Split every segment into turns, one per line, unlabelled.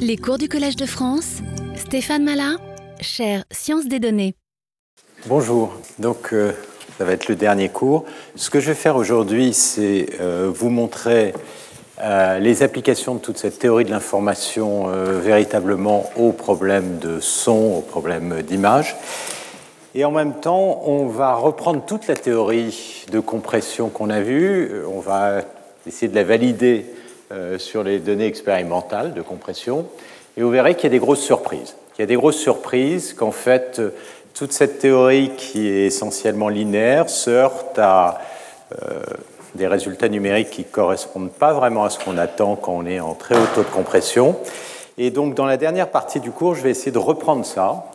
Les cours du Collège de France, Stéphane Malin, chaire Sciences des données.
Bonjour, donc euh, ça va être le dernier cours. Ce que je vais faire aujourd'hui, c'est euh, vous montrer euh, les applications de toute cette théorie de l'information véritablement aux problèmes de son, aux problèmes d'image. Et en même temps, on va reprendre toute la théorie de compression qu'on a vue, on va essayer de la valider sur les données expérimentales de compression. Et vous verrez qu'il y a des grosses surprises. Il y a des grosses surprises qu'en fait, toute cette théorie qui est essentiellement linéaire se heurte à euh, des résultats numériques qui ne correspondent pas vraiment à ce qu'on attend quand on est en très haut taux de compression. Et donc, dans la dernière partie du cours, je vais essayer de reprendre ça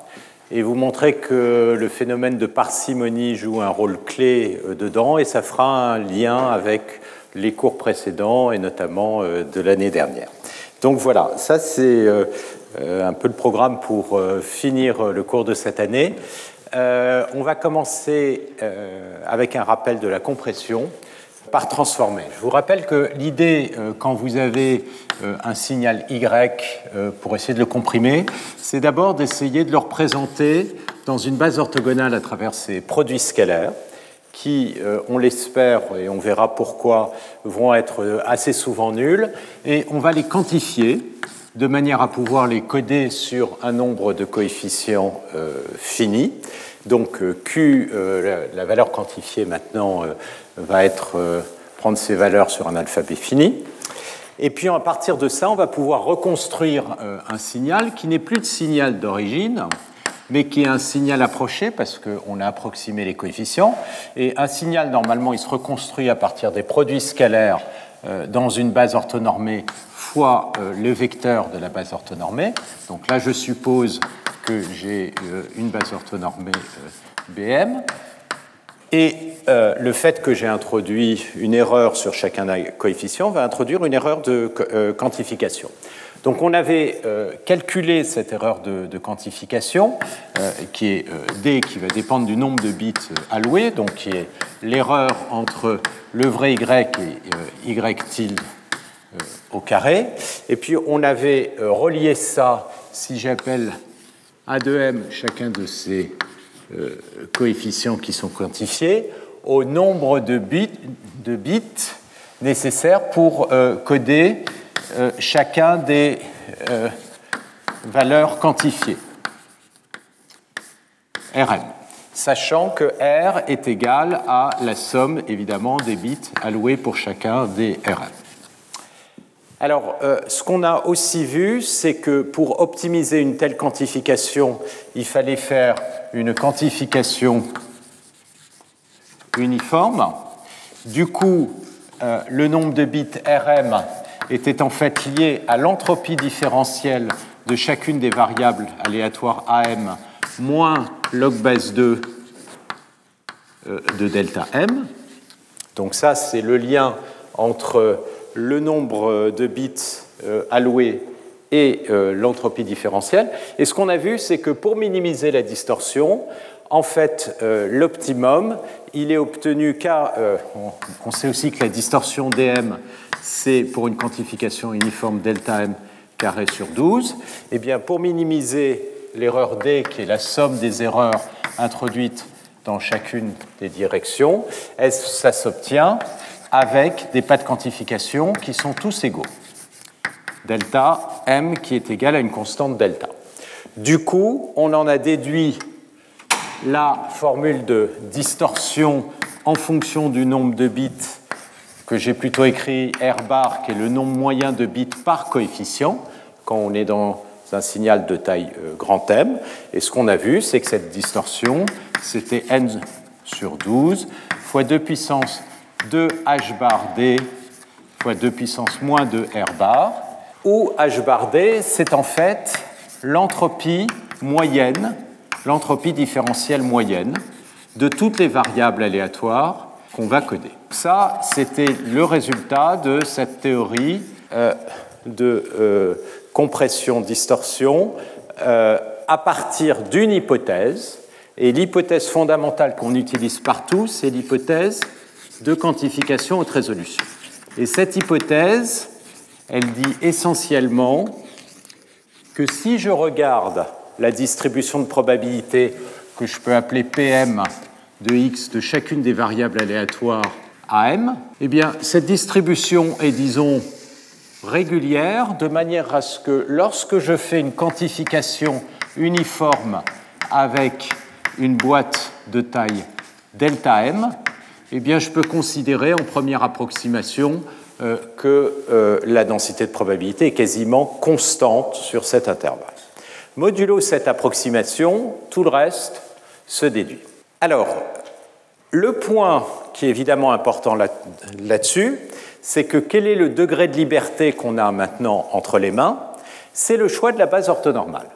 et vous montrer que le phénomène de parcimonie joue un rôle clé euh, dedans et ça fera un lien avec les cours précédents et notamment euh, de l'année dernière. Donc voilà, ça c'est euh, euh, un peu le programme pour finir le cours de cette année. On va commencer avec un rappel de la compression par transformer. Je vous rappelle que l'idée, quand vous avez un signal Y pour essayer de le comprimer, c'est d'abord d'essayer de le représenter dans une base orthogonale à travers ces produits scalaires qui, euh, on l'espère, et on verra pourquoi, vont être euh, assez souvent nuls, et on va les quantifier de manière à pouvoir les coder sur un nombre de coefficients euh, finis. Donc Q, la, valeur quantifiée maintenant, va être prendre ces valeurs sur un alphabet fini. Et puis à partir de ça, on va pouvoir reconstruire un signal qui n'est plus de signal d'origine, mais qui est un signal approché parce qu'on a approximé les coefficients. Et un signal, normalement, il se reconstruit à partir des produits scalaires euh, dans une base orthonormée fois euh, le vecteur de la base orthonormée. Donc là, je suppose que j'ai euh, une base orthonormée BM. Et le fait que j'ai introduit une erreur sur chacun des coefficients va introduire une erreur de quantification. Donc on avait euh, calculé cette erreur de, quantification, euh, qui est euh, D, qui va dépendre du nombre de bits alloués, donc qui est l'erreur entre le vrai Y et Y tilde au carré. Et puis on avait relié ça, si j'appelle A2M chacun de ces coefficients qui sont quantifiés, au nombre de de bits nécessaires pour coder euh, chacun des euh, valeurs quantifiées, Rm, sachant que R est égal à la somme évidemment des bits alloués pour chacun des Rm. Alors, euh, ce qu'on a aussi vu, c'est que pour optimiser une telle quantification, il fallait faire une quantification uniforme. Du coup, le nombre de bits Rm était en fait lié à l'entropie différentielle de chacune des variables aléatoires AM moins log base 2 euh, de delta M. Donc ça, c'est le lien entre le nombre de bits euh, alloués et euh, l'entropie différentielle. Et ce qu'on a vu, c'est que pour minimiser la distorsion, en fait, l'optimum, il est obtenu car on sait aussi que la distorsion dm c'est pour une quantification uniforme delta m carré sur 12. Eh bien, pour minimiser l'erreur d, qui est la somme des erreurs introduites dans chacune des directions, ça s'obtient avec des pas de quantification qui sont tous égaux? Delta m qui est égal à une constante delta. Du coup, on en a déduit la formule de distorsion en fonction du nombre de bits que j'ai plutôt écrit R bar, qui est le nombre moyen de bits par coefficient, quand on est dans un signal de taille euh, grand M. Et ce qu'on a vu, c'est que cette distorsion, c'était n sur 12 fois 2 puissance 2 h bar d fois 2 puissance moins 2 r bar, où h bar d, c'est en fait l'entropie moyenne, l'entropie différentielle moyenne de toutes les variables aléatoires qu'on va coder. Ça, c'était le résultat de cette théorie euh, de euh, compression-distorsion euh, à partir d'une hypothèse. Et l'hypothèse fondamentale qu'on utilise partout, c'est l'hypothèse de quantification haute résolution. Et cette hypothèse, elle dit essentiellement que si je regarde la distribution de probabilité que je peux appeler PM de x de chacune des variables aléatoires AM, eh bien, cette distribution est, disons, régulière, de manière à ce que lorsque je fais une quantification uniforme avec une boîte de taille delta m, eh bien, je peux considérer en première approximation euh, que euh, la densité de probabilité est quasiment constante sur cet intervalle. Modulo cette approximation, tout le reste se déduit. Alors, le point qui est évidemment important là-dessus, c'est que quel est le degré de liberté qu'on a maintenant entre les mains? C'est le choix de la base orthonormale.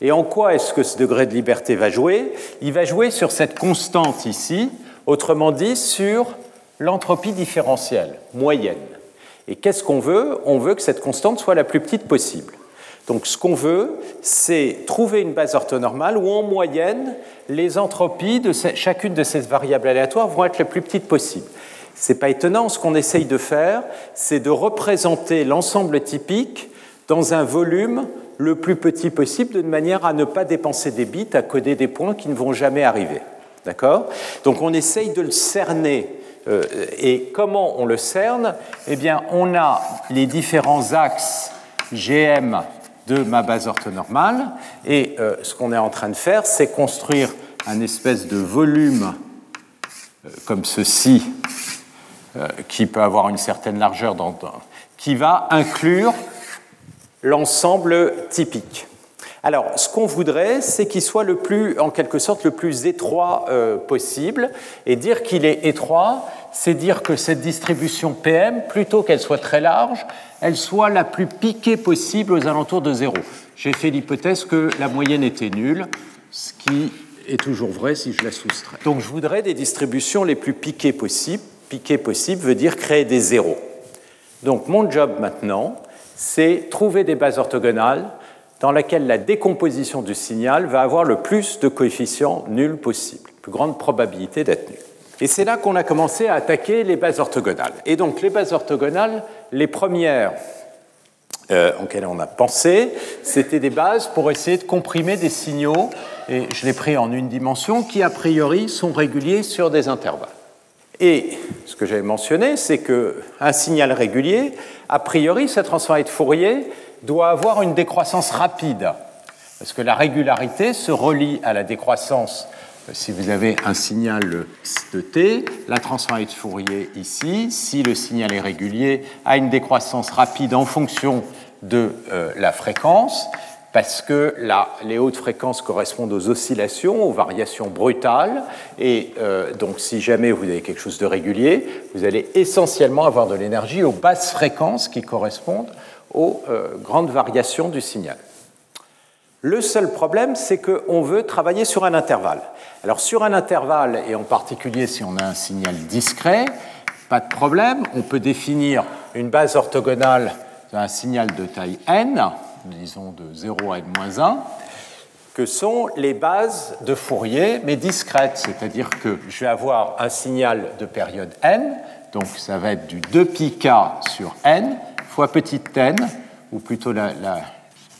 Et en quoi est-ce que ce degré de liberté va jouer? Il va jouer sur cette constante ici, autrement dit sur l'entropie différentielle moyenne. Et qu'est-ce qu'on veut? On veut que cette constante soit la plus petite possible. Donc ce qu'on veut, c'est trouver une base orthonormale où en moyenne, les entropies de chacune de ces variables aléatoires vont être les plus petites possibles. Ce n'est pas étonnant, ce qu'on essaye de faire, c'est de représenter l'ensemble typique dans un volume le plus petit possible, de manière à ne pas dépenser des bits à coder des points qui ne vont jamais arriver. D'accord? Donc on essaye de le cerner. Euh, et comment on le cerne? Eh bien, on a les différents axes GM de ma base orthonormale. Et euh, ce qu'on est en train de faire, c'est construire un espèce de volume euh, comme ceci, euh, qui peut avoir une certaine largeur, dans, qui va inclure l'ensemble typique. Alors, ce qu'on voudrait, c'est qu'il soit le plus, en quelque sorte, le plus étroit possible. Et dire qu'il est étroit, c'est dire que cette distribution PM, plutôt qu'elle soit très large, elle soit la plus piquée possible aux alentours de zéro. J'ai fait l'hypothèse que la moyenne était nulle, ce qui est toujours vrai si je la soustrais. Donc je voudrais des distributions les plus piquées possibles. Piquées possible veut dire créer des zéros. Donc mon job maintenant, c'est trouver des bases orthogonales dans lesquelles la décomposition du signal va avoir le plus de coefficients nuls possible, plus grande probabilité d'être nulle. Et c'est là qu'on a commencé à attaquer les bases orthogonales. Et donc les bases orthogonales, les premières euh, auxquelles on a pensé, c'était des bases pour essayer de comprimer des signaux, et je l'ai pris en une dimension, qui a priori sont réguliers sur des intervalles. Et ce que j'avais mentionné, c'est qu'un signal régulier, a priori, sa transformée de Fourier doit avoir une décroissance rapide, parce que la régularité se relie à la décroissance si vous avez un signal de t, la transformée de Fourier ici, si le signal est régulier, a une décroissance rapide en fonction de euh, la fréquence, parce que les hautes fréquences correspondent aux oscillations, aux variations brutales, et euh, donc si jamais vous avez quelque chose de régulier, vous allez essentiellement avoir de l'énergie aux basses fréquences qui correspondent aux euh, grandes variations du signal. Le seul problème, c'est qu'on veut travailler sur un intervalle. Alors sur un intervalle, et en particulier si on a un signal discret, pas de problème, on peut définir une base orthogonale d'un signal de taille n, disons de 0 à n-1, que sont les bases de Fourier, mais discrètes, c'est-à-dire que je vais avoir un signal de période n, donc ça va être du 2πk sur n fois petite n, ou plutôt la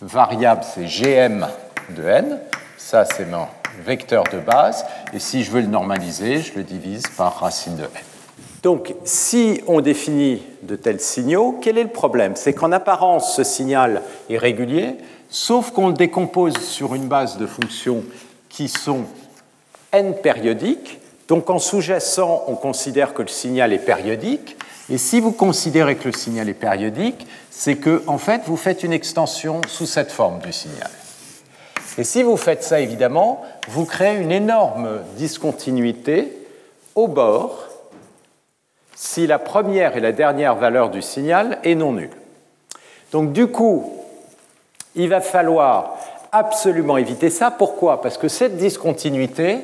variable, c'est gm de n. Ça, c'est mon vecteur de base. Et si je veux le normaliser, je le divise par racine de n. Donc, si on définit de tels signaux, quel est le problème? C'est qu'en apparence, ce signal est régulier, sauf qu'on le décompose sur une base de fonctions qui sont n périodiques. Donc, en sous-jacent, on considère que le signal est périodique. Et si vous considérez que le signal est périodique, c'est que en fait, vous faites une extension sous cette forme du signal. Et si vous faites ça, évidemment, vous créez une énorme discontinuité au bord si la première et la dernière valeur du signal est non nulle. Donc du coup, il va falloir absolument éviter ça. Pourquoi? Parce que cette discontinuité,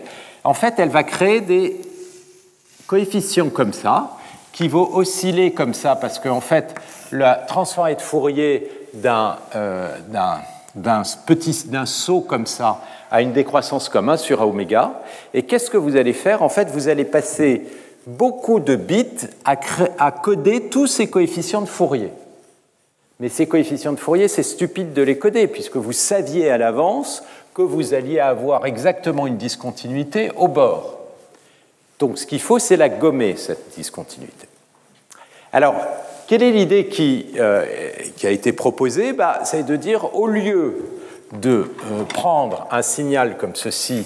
en fait, elle va créer des coefficients comme ça, qui vont osciller comme ça, parce qu'en fait, la transformée de Fourier d'un euh, petit d'un saut comme ça a une décroissance comme 1 sur oméga. Et qu'est-ce que vous allez faire? En fait, vous allez passer beaucoup de bits à, à coder tous ces coefficients de Fourier. Mais ces coefficients de Fourier, c'est stupide de les coder, puisque vous saviez à l'avance que vous alliez avoir exactement une discontinuité au bord. Donc ce qu'il faut, c'est la gommer, cette discontinuité. Alors, quelle est l'idée qui, euh, a été proposée? Bah, C'est de dire, au lieu de euh, prendre un signal comme ceci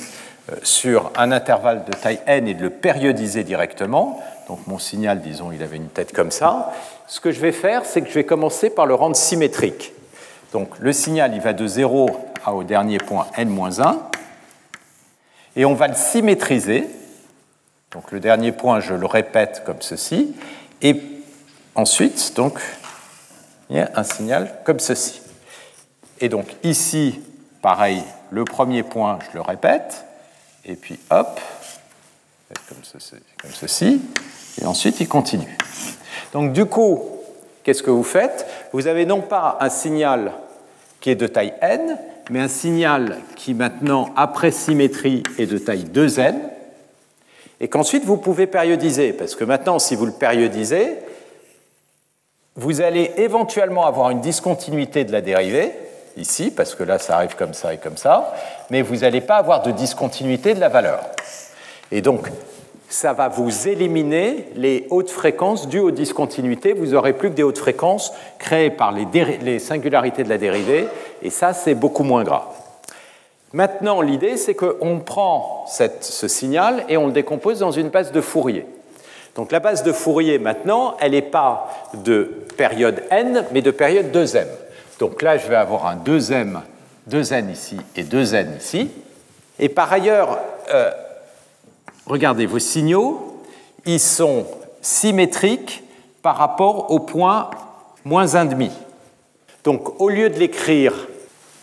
euh, sur un intervalle de taille n et de le périodiser directement, donc mon signal, disons, il avait une tête comme ça, ce que je vais faire, c'est que je vais commencer par le rendre symétrique. Donc le signal, il va de 0 au dernier point n-1, et on va le symétriser. Donc le dernier point, je le répète comme ceci, et ensuite, donc, il y a un signal comme ceci. Et donc ici, pareil, le premier point, je le répète, et puis hop, comme ceci, comme ceci, et ensuite il continue. Donc du coup, qu'est-ce que vous faites? Vous avez non pas un signal qui est de taille n, mais un signal qui maintenant, après symétrie, est de taille 2n, et qu'ensuite vous pouvez périodiser, parce que maintenant, si vous le périodisez, vous allez éventuellement avoir une discontinuité de la dérivée, ici, parce que là, ça arrive comme ça et comme ça, mais vous n'allez pas avoir de discontinuité de la valeur. Et donc, ça va vous éliminer les hautes fréquences dues aux discontinuités. Vous n'aurez plus que des hautes fréquences créées par les, singularités de la dérivée, et ça, c'est beaucoup moins grave. Maintenant, l'idée, c'est qu'on prend ce signal et on le décompose dans une base de Fourier. Donc la base de Fourier, maintenant, elle n'est pas de période n, mais de période 2m. Donc là, je vais avoir un 2m, 2n ici et 2n ici. Et par ailleurs, euh, regardez, vos signaux, ils sont symétriques par rapport au point moins 1,5. Donc au lieu de l'écrire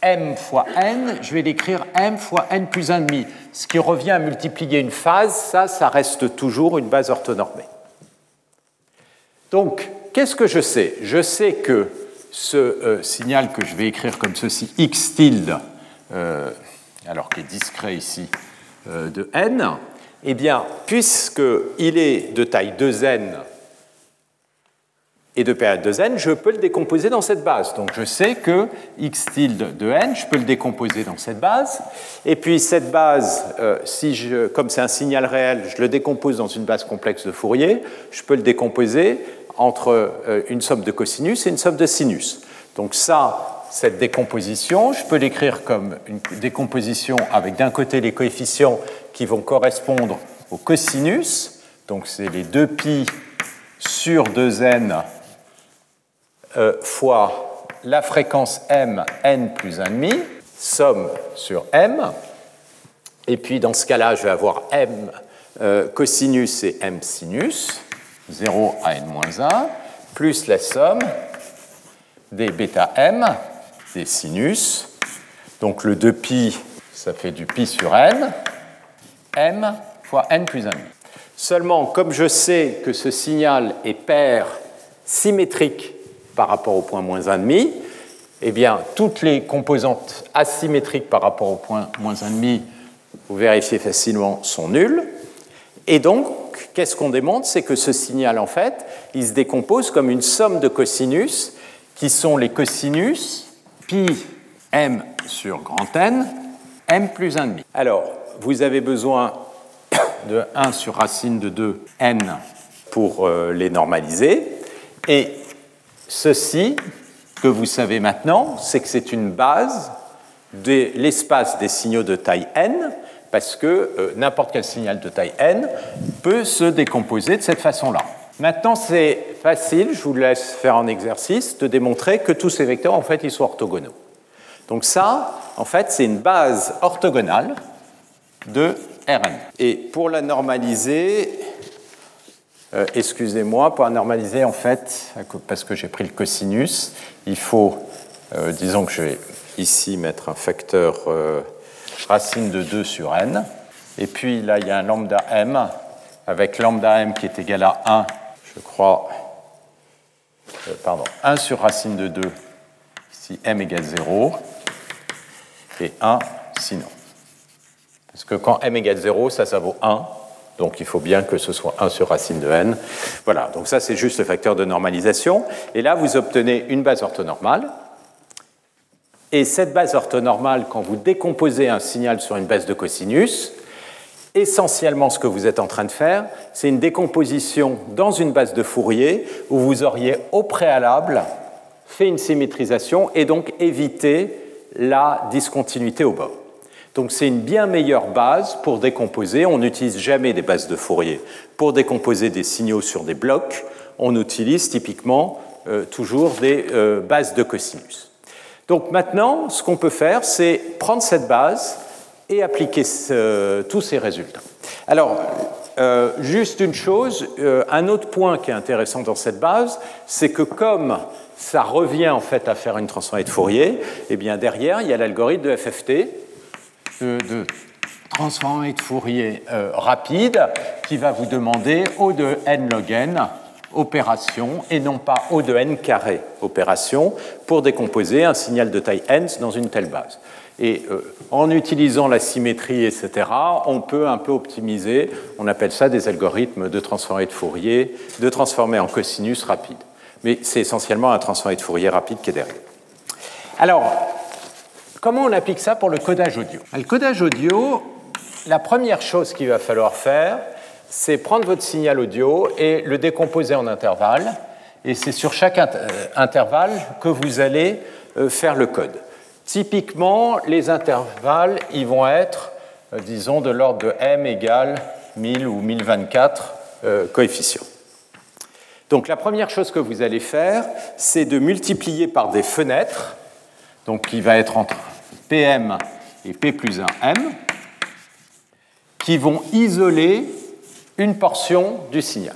m fois n, je vais l'écrire m fois n plus 1,5, ce qui revient à multiplier une phase, ça, ça reste toujours une base orthonormée. Donc, qu'est-ce que je sais? Je sais que ce euh, signal que je vais écrire comme ceci, x tilde, euh, alors qu'il est discret ici, euh, de n, eh bien, puisqu'il est de taille 2n et de période 2n, je peux le décomposer dans cette base. Donc je sais que x tilde de n, je peux le décomposer dans cette base. Et puis cette base, si je, comme c'est un signal réel, je le décompose dans une base complexe de Fourier, je peux le décomposer entre euh, une somme de cosinus et une somme de sinus. Donc ça, cette décomposition, je peux l'écrire comme une décomposition avec d'un côté les coefficients qui vont correspondre au cosinus, donc c'est les 2 pi sur 2n euh, fois la fréquence m, n plus 1,5, somme sur m, et puis dans ce cas-là, je vais avoir m euh, cosinus et m sinus, 0 à n-1, plus la somme des bêta m, des sinus. Donc le 2pi, ça fait du pi sur n, m fois n plus 1. Seulement, comme je sais que ce signal est pair symétrique par rapport au point moins 1,5, eh bien, toutes les composantes asymétriques par rapport au point moins 1,5, vous vérifiez facilement, sont nulles. Et donc, qu'est-ce qu'on démontre? C'est que ce signal, en fait, il se décompose comme une somme de cosinus, qui sont les cosinus pi m sur grand N, m plus 1,5. Alors, vous avez besoin de 1 sur racine de 2 n pour euh, les normaliser. Et ceci, que vous savez maintenant, c'est que c'est une base de l'espace des signaux de taille n, parce que euh, n'importe quel signal de taille n peut se décomposer de cette façon-là. Maintenant, c'est facile, je vous laisse faire un exercice, de démontrer que tous ces vecteurs, en fait, ils sont orthogonaux. Donc ça, en fait, c'est une base orthogonale de Rn. Et pour la normaliser, euh, excusez-moi, pour la normaliser, en fait, parce que j'ai pris le cosinus, il faut, euh, disons que je vais ici mettre un facteur racine de 2 sur n. Et puis là, il y a un lambda m avec lambda m qui est égal à 1, je crois, euh, pardon, 1 sur racine de 2, si m égale 0, et 1 sinon. Parce que quand m égale 0, ça, ça vaut 1, Donc il faut bien que ce soit 1 sur racine de n. Voilà, donc ça c'est juste le facteur de normalisation. Et là, vous obtenez une base orthonormale. Et cette base orthonormale, quand vous décomposez un signal sur une base de cosinus, essentiellement ce que vous êtes en train de faire, c'est une décomposition dans une base de Fourier où vous auriez au préalable fait une symétrisation et donc évité la discontinuité au bord. Donc c'est une bien meilleure base pour décomposer. On n'utilise jamais des bases de Fourier pour décomposer des signaux sur des blocs. On utilise typiquement euh, toujours des euh, bases de cosinus. Donc maintenant, ce qu'on peut faire, c'est prendre cette base et appliquer tous ces résultats. Alors, euh, juste une chose, euh, un autre point qui est intéressant dans cette base, c'est que comme ça revient en fait à faire une transformée de Fourier, eh bien derrière il y a l'algorithme de FFT, de, transformée de Fourier euh, rapide, qui va vous demander O de n log n opération et non pas O de n carré opération pour décomposer un signal de taille n dans une telle base. Et euh, en utilisant la symétrie, etc., on peut un peu optimiser, on appelle ça des algorithmes de transformée de Fourier, de transformer en cosinus rapide. Mais c'est essentiellement un transformé de Fourier rapide qui est derrière. Alors, comment on applique ça pour le codage audio? Le codage audio, la première chose qu'il va falloir faire, c'est prendre votre signal audio et le décomposer en intervalles. Et c'est sur chaque euh, intervalle que vous allez euh, faire le code. Typiquement, les intervalles, ils vont être, euh, disons, de l'ordre de m égale 1000 ou 1024 euh, coefficients. Donc la première chose que vous allez faire, c'est de multiplier par des fenêtres, donc qui va être entre PM et P plus 1M, qui vont isoler une portion du signal.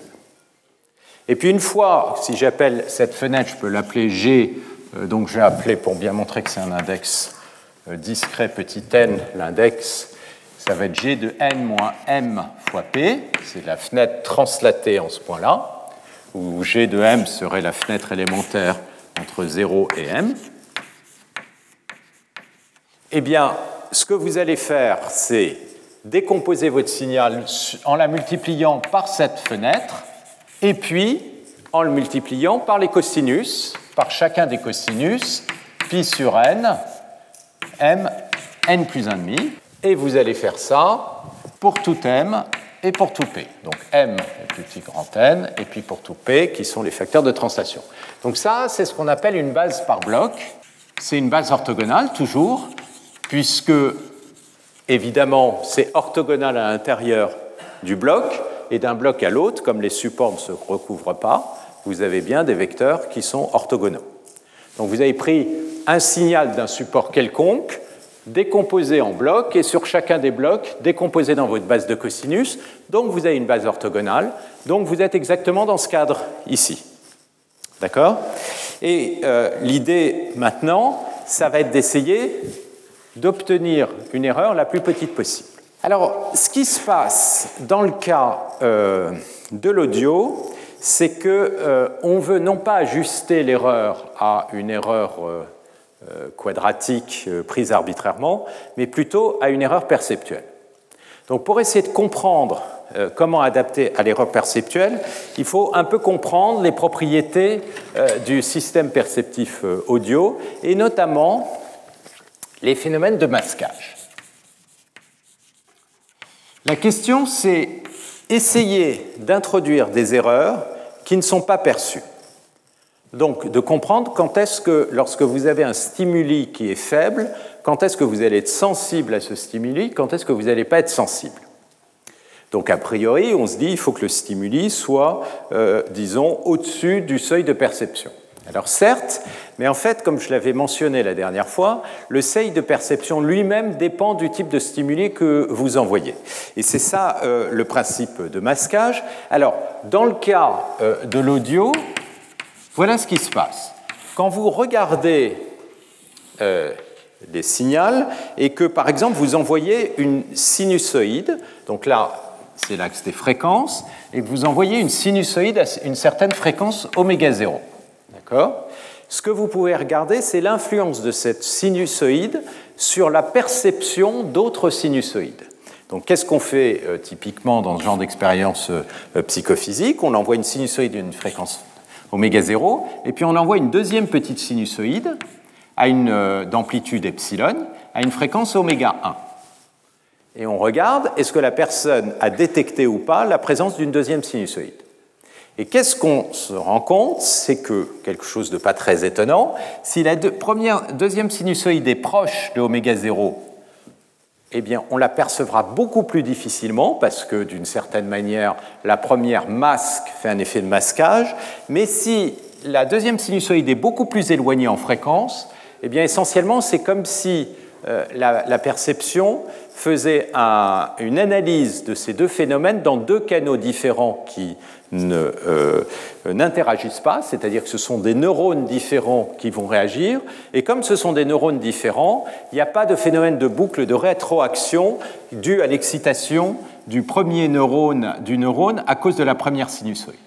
Et puis une fois, si j'appelle cette fenêtre, je peux l'appeler G euh, donc j'ai appelé, pour bien montrer que c'est un index euh, discret petit n, l'index, ça va être g de n moins m fois p, c'est la fenêtre translatée en ce point-là, où g de m serait la fenêtre élémentaire entre 0 et m. Eh bien, ce que vous allez faire, c'est décomposer votre signal en la multipliant par cette fenêtre, et puis en le multipliant par les cosinus, par chacun des cosinus, pi sur n, m, n plus 1,5. Et vous allez faire ça pour tout m et pour tout p. Donc m est plus grand n, et puis pour tout p, qui sont les facteurs de translation. Donc ça, c'est ce qu'on appelle une base par bloc. C'est une base orthogonale, toujours, puisque, évidemment, c'est orthogonal à l'intérieur du bloc, et d'un bloc à l'autre, comme les supports ne se recouvrent pas, vous avez bien des vecteurs qui sont orthogonaux. Donc vous avez pris un signal d'un support quelconque, décomposé en blocs, et sur chacun des blocs, décomposé dans votre base de cosinus. Donc vous avez une base orthogonale. Donc vous êtes exactement dans ce cadre ici. D'accord? Et euh, l'idée maintenant, ça va être d'essayer d'obtenir une erreur la plus petite possible. Alors, ce qui se passe dans le cas euh, de l'audio, c'est qu'on euh, veut non pas ajuster l'erreur à une erreur euh, quadratique prise arbitrairement, mais plutôt à une erreur perceptuelle. Donc pour essayer de comprendre comment adapter à l'erreur perceptuelle, il faut un peu comprendre les propriétés du système perceptif audio et notamment les phénomènes de masquage. La question c'est essayer d'introduire des erreurs qui ne sont pas perçues. Donc, de comprendre quand est-ce que, lorsque vous avez un stimuli qui est faible, quand est-ce que vous allez être sensible à ce stimuli, quand est-ce que vous n'allez pas être sensible. Donc, a priori, on se dit il faut que le stimuli soit, euh, disons, au-dessus du seuil de perception. Alors certes, mais en fait, comme je l'avais mentionné la dernière fois, le seuil de perception lui-même dépend du type de stimuli que vous envoyez. Et c'est ça euh, le principe de masquage. Alors, dans le cas euh, de l'audio, voilà ce qui se passe. Quand vous regardez euh, les signaux et que, par exemple, vous envoyez une sinusoïde, donc là, c'est l'axe des fréquences, et que vous envoyez une sinusoïde à une certaine fréquence oméga 0. Ce que vous pouvez regarder, c'est l'influence de cette sinusoïde sur la perception d'autres sinusoïdes. Donc qu'est-ce qu'on fait euh, typiquement dans ce genre d'expérience euh, psychophysique? On envoie une sinusoïde d'une fréquence oméga 0, et puis on envoie une deuxième petite sinusoïde à une d'amplitude epsilon à une fréquence oméga 1. Et on regarde, est-ce que la personne a détecté ou pas la présence d'une deuxième sinusoïde? Et qu'est-ce qu'on se rend compte? C'est que, quelque chose de pas très étonnant, si la deuxième sinusoïde est proche de oméga 0, eh bien, on l'apercevra beaucoup plus difficilement parce que, d'une certaine manière, la première masque fait un effet de masquage. Mais si la deuxième sinusoïde est beaucoup plus éloignée en fréquence, eh bien, essentiellement, c'est comme si euh, la, perception faisait une analyse de ces deux phénomènes dans deux canaux différents qui euh, n'interagissent pas, c'est-à-dire que ce sont des neurones différents qui vont réagir, et comme ce sont des neurones différents, il n'y a pas de phénomène de boucle de rétroaction dû à l'excitation du premier neurone du neurone à cause de la première sinusoïde.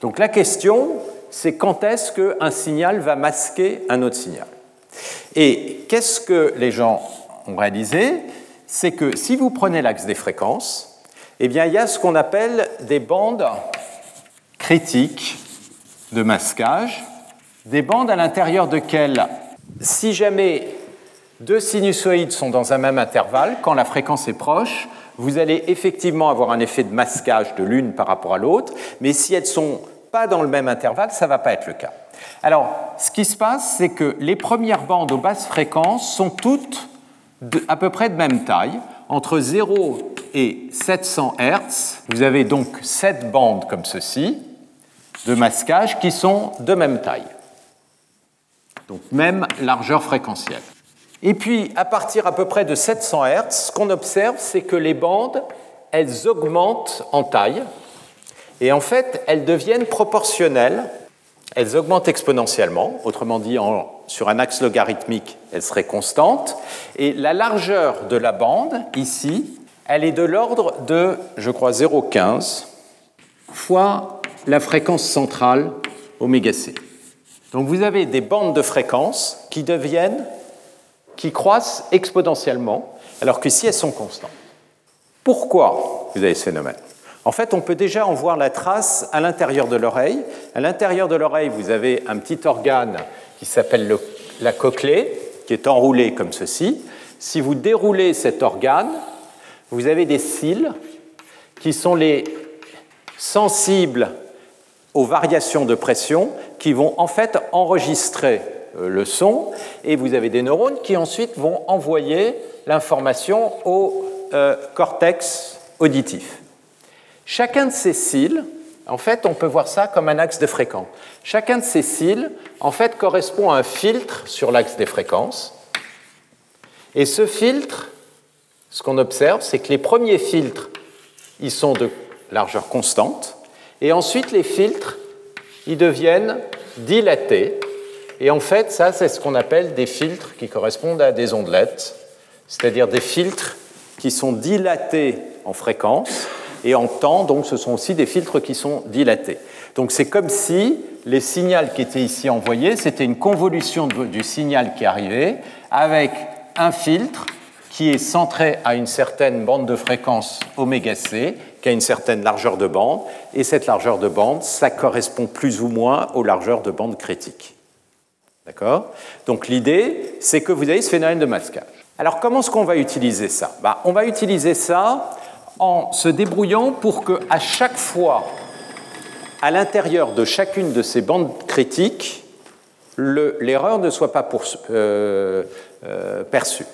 Donc la question, c'est quand est-ce qu'un signal va masquer un autre signal? Et qu'est-ce que les gens ont réalisé? C'est que si vous prenez l'axe des fréquences, eh bien, il y a ce qu'on appelle des bandes critiques de masquage, des bandes à l'intérieur desquelles, si jamais deux sinusoïdes sont dans un même intervalle, quand la fréquence est proche, vous allez effectivement avoir un effet de masquage de l'une par rapport à l'autre, mais si elles ne sont pas dans le même intervalle, ça ne va pas être le cas. Alors, ce qui se passe, c'est que les premières bandes aux basses fréquences sont toutes à peu près de même taille, entre 0 et 700 Hz. Vous avez donc 7 bandes comme ceci de masquage qui sont de même taille. Donc même largeur fréquentielle. Et puis, à partir à peu près de 700 Hz, ce qu'on observe, c'est que les bandes, elles augmentent en taille, et en fait, elles deviennent proportionnelles, elles augmentent exponentiellement, autrement dit, sur un axe logarithmique, elles seraient constantes, et la largeur de la bande, ici, elle est de l'ordre de, je crois, 0,15 fois la fréquence centrale oméga c. Donc vous avez des bandes de fréquences qui deviennent, qui croissent exponentiellement, alors qu'ici elles sont constantes. Pourquoi vous avez ce phénomène? En fait, on peut déjà en voir la trace à l'intérieur de l'oreille. À l'intérieur de l'oreille, vous avez un petit organe qui s'appelle la cochlée, qui est enroulé comme ceci. Si vous déroulez cet organe, vous avez des cils qui sont les sensibles aux variations de pression qui vont en fait enregistrer euh, le son et vous avez des neurones qui ensuite vont envoyer l'information au euh, cortex auditif. Chacun de ces cils, en fait, on peut voir ça comme un axe de fréquence. Chacun de ces cils, en fait, correspond à un filtre sur l'axe des fréquences. Et ce filtre, ce qu'on observe, c'est que les premiers filtres, ils sont de largeur constante, et ensuite, les filtres, ils deviennent dilatés. Et en fait, ça, c'est ce qu'on appelle des filtres qui correspondent à des ondelettes, c'est-à-dire des filtres qui sont dilatés en fréquence et en temps, donc ce sont aussi des filtres qui sont dilatés. Donc c'est comme si les signaux qui étaient ici envoyés, c'était une convolution du signal qui arrivait avec un filtre qui est centré à une certaine bande de fréquence oméga c qui a une certaine largeur de bande, et cette largeur de bande, ça correspond plus ou moins aux largeurs de bande critiques. D'accord? Donc l'idée, c'est que vous avez ce phénomène de masquage. Alors comment est-ce qu'on va utiliser ça? Bah, On va utiliser ça en se débrouillant pour que à chaque fois, à l'intérieur de chacune de ces bandes critiques, l'erreur ne soit pas euh, euh, perçue.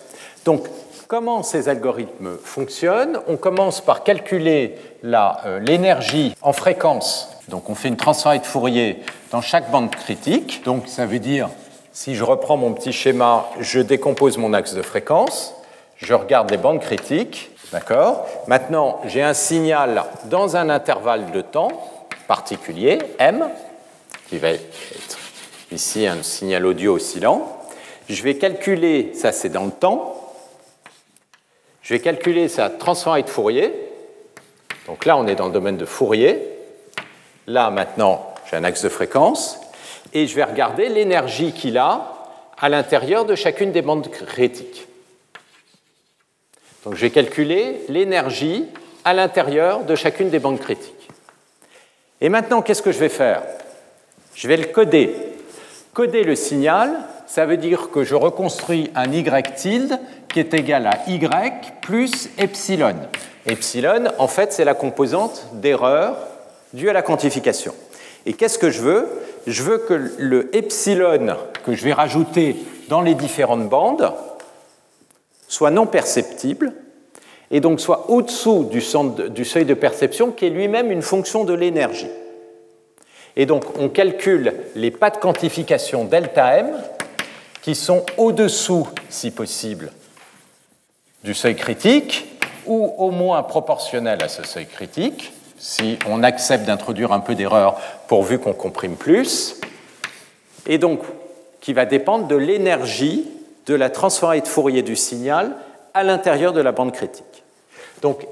Donc Comment ces algorithmes fonctionnent? On commence par calculer euh, l'énergie en fréquence. Donc on fait une transformée de Fourier dans chaque bande critique. Donc ça veut dire, si je reprends mon petit schéma, je décompose mon axe de fréquence, je regarde les bandes critiques, d'accord Maintenant, j'ai un signal dans un intervalle de temps particulier, m, qui va être ici un signal audio oscillant. Je vais calculer, ça c'est dans le temps, je vais calculer sa transformée de Fourier. Donc là, on est dans le domaine de Fourier. Là, maintenant, j'ai un axe de fréquence. Et je vais regarder l'énergie qu'il a à l'intérieur de chacune des bandes critiques. Donc j'ai calculé l'énergie à l'intérieur de chacune des bandes critiques. Et maintenant, qu'est-ce que je vais faire? Je vais le coder. Coder le signal, ça veut dire que je reconstruis un y tilde qui est égal à y plus epsilon. Epsilon, en fait, c'est la composante d'erreur due à la quantification. Et qu'est-ce que je veux? Je veux que le epsilon que je vais rajouter dans les différentes bandes soit non perceptible et donc soit au-dessous du, seuil de perception qui est lui-même une fonction de l'énergie. Et donc on calcule les pas de quantification delta m qui sont au-dessous, si possible, du seuil critique ou au moins proportionnel à ce seuil critique, si on accepte d'introduire un peu d'erreur pourvu qu'on comprime plus, et donc qui va dépendre de l'énergie de la transformée de Fourier du signal à l'intérieur de la bande critique. Donc,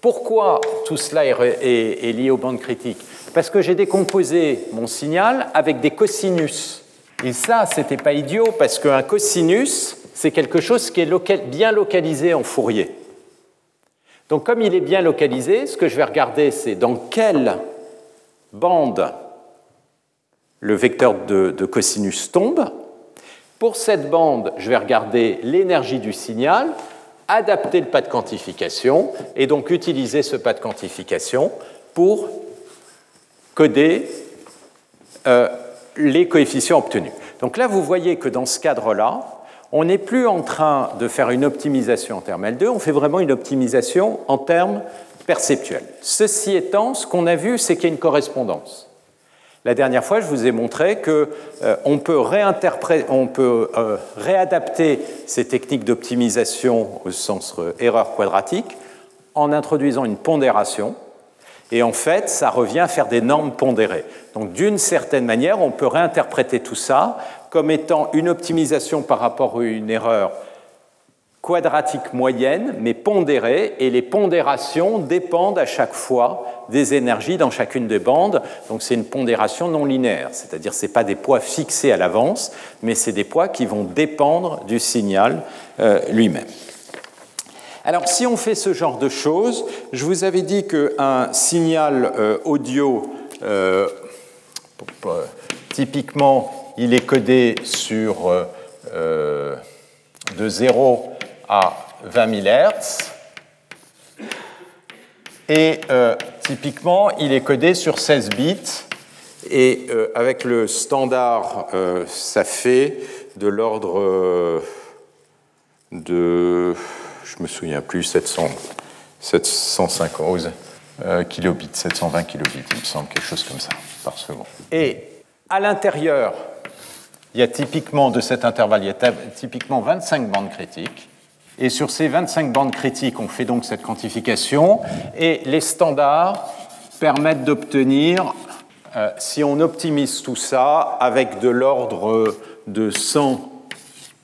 pourquoi tout cela est, lié aux bandes critiques? Parce que j'ai décomposé mon signal avec des cosinus. Et ça, c'était pas idiot, parce qu'un cosinus, c'est quelque chose qui est bien localisé en Fourier. Donc, comme il est bien localisé, ce que je vais regarder, c'est dans quelle bande le vecteur de, de cosinus tombe. Pour cette bande, je vais regarder l'énergie du signal, adapter le pas de quantification et donc utiliser ce pas de quantification pour coder euh, les coefficients obtenus. Donc là, vous voyez que dans ce cadre-là, on n'est plus en train de faire une optimisation en termes L2, on fait vraiment une optimisation en termes perceptuels. Ceci étant, ce qu'on a vu, c'est qu'il y a une correspondance. La dernière fois, je vous ai montré qu'on peut, on peut euh, réadapter ces techniques d'optimisation au sens euh, erreur quadratique en introduisant une pondération. Et en fait, ça revient à faire des normes pondérées. Donc d'une certaine manière, on peut réinterpréter tout ça comme étant une optimisation par rapport à une erreur quadratique moyenne, mais pondérée, et les pondérations dépendent à chaque fois des énergies dans chacune des bandes. Donc c'est une pondération non linéaire, c'est-à-dire ce pas des poids fixés à l'avance, mais c'est des poids qui vont dépendre du signal euh, lui-même. Alors si on fait ce genre de choses, je vous avais dit qu'un signal euh, audio, euh, typiquement, il est codé sur de 0 à 20 000 Hz. Et euh, typiquement, il est codé sur 16 bits. Et euh, avec le standard, euh, ça fait de l'ordre de, je me souviens plus, 700, 750 kilobits, 720 kilobits, il me semble, quelque chose comme ça, par seconde. Et à l'intérieur, il y a typiquement de cet intervalle, il y a typiquement 25 bandes critiques. Et sur ces 25 bandes critiques, on fait donc cette quantification et les standards permettent d'obtenir, euh, si on optimise tout ça, avec de l'ordre de 100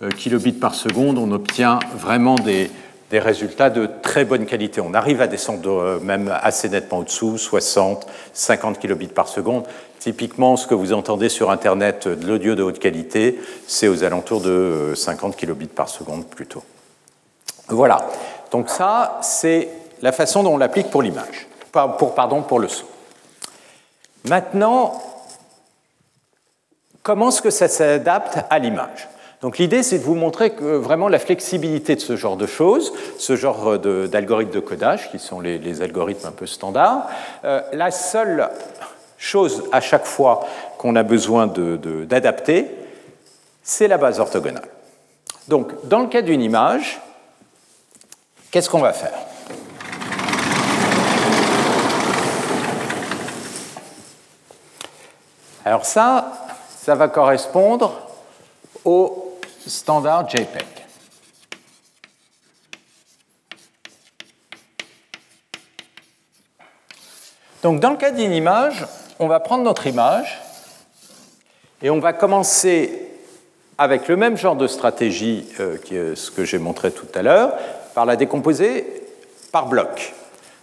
euh, kilobits par seconde, on obtient vraiment des, des, résultats de très bonne qualité. On arrive à descendre euh, même assez nettement au-dessous, 60, 50 kilobits par seconde. Typiquement, ce que vous entendez sur Internet de l'audio de haute qualité, c'est aux alentours de 50 kilobits par seconde plutôt. Voilà. Donc ça, c'est la façon dont on l'applique pour l'image, pardon, pour le son. Maintenant, comment est-ce que ça s'adapte à l'image? Donc l'idée, c'est de vous montrer vraiment la flexibilité de ce genre de choses, ce genre d'algorithmes de, codage, qui sont les, algorithmes un peu standards, euh, la seule chose à chaque fois qu'on a besoin d'adapter, c'est la base orthogonale. Donc dans le cas d'une image, Qu'est-ce qu'on va faire? Alors ça, ça va correspondre au standard JPEG. Donc dans le cas d'une image, on va prendre notre image et on va commencer avec le même genre de stratégie euh, que ce que j'ai montré tout à l'heure, par la décomposer par bloc.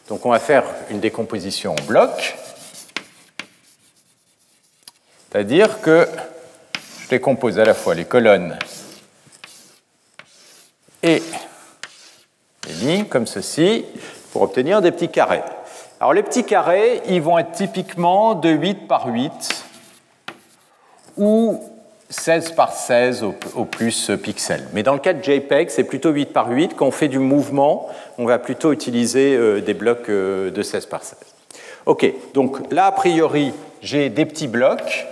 Donc on va faire une décomposition en bloc, c'est-à-dire que je décompose à la fois les colonnes et les lignes comme ceci pour obtenir des petits carrés. Alors les petits carrés, ils vont être typiquement de 8 par 8 ou 16 par 16 au, plus pixels. Mais dans le cas de JPEG, c'est plutôt 8 par 8. Quand on fait du mouvement, on va plutôt utiliser euh, des blocs euh, de 16 par 16. OK, donc là, a priori, j'ai des petits blocs,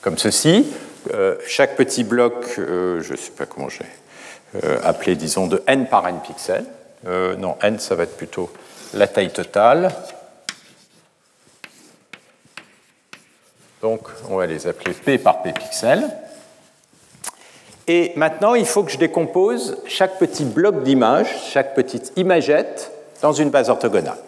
comme ceci. Euh, chaque petit bloc, je ne sais pas comment j'ai appelé, disons, de n par n pixels. non, n, ça va être plutôt la taille totale. Donc, on va les appeler P par P pixels. Et maintenant, il faut que je décompose chaque petit bloc d'image, chaque petite imagette, dans une base orthogonale.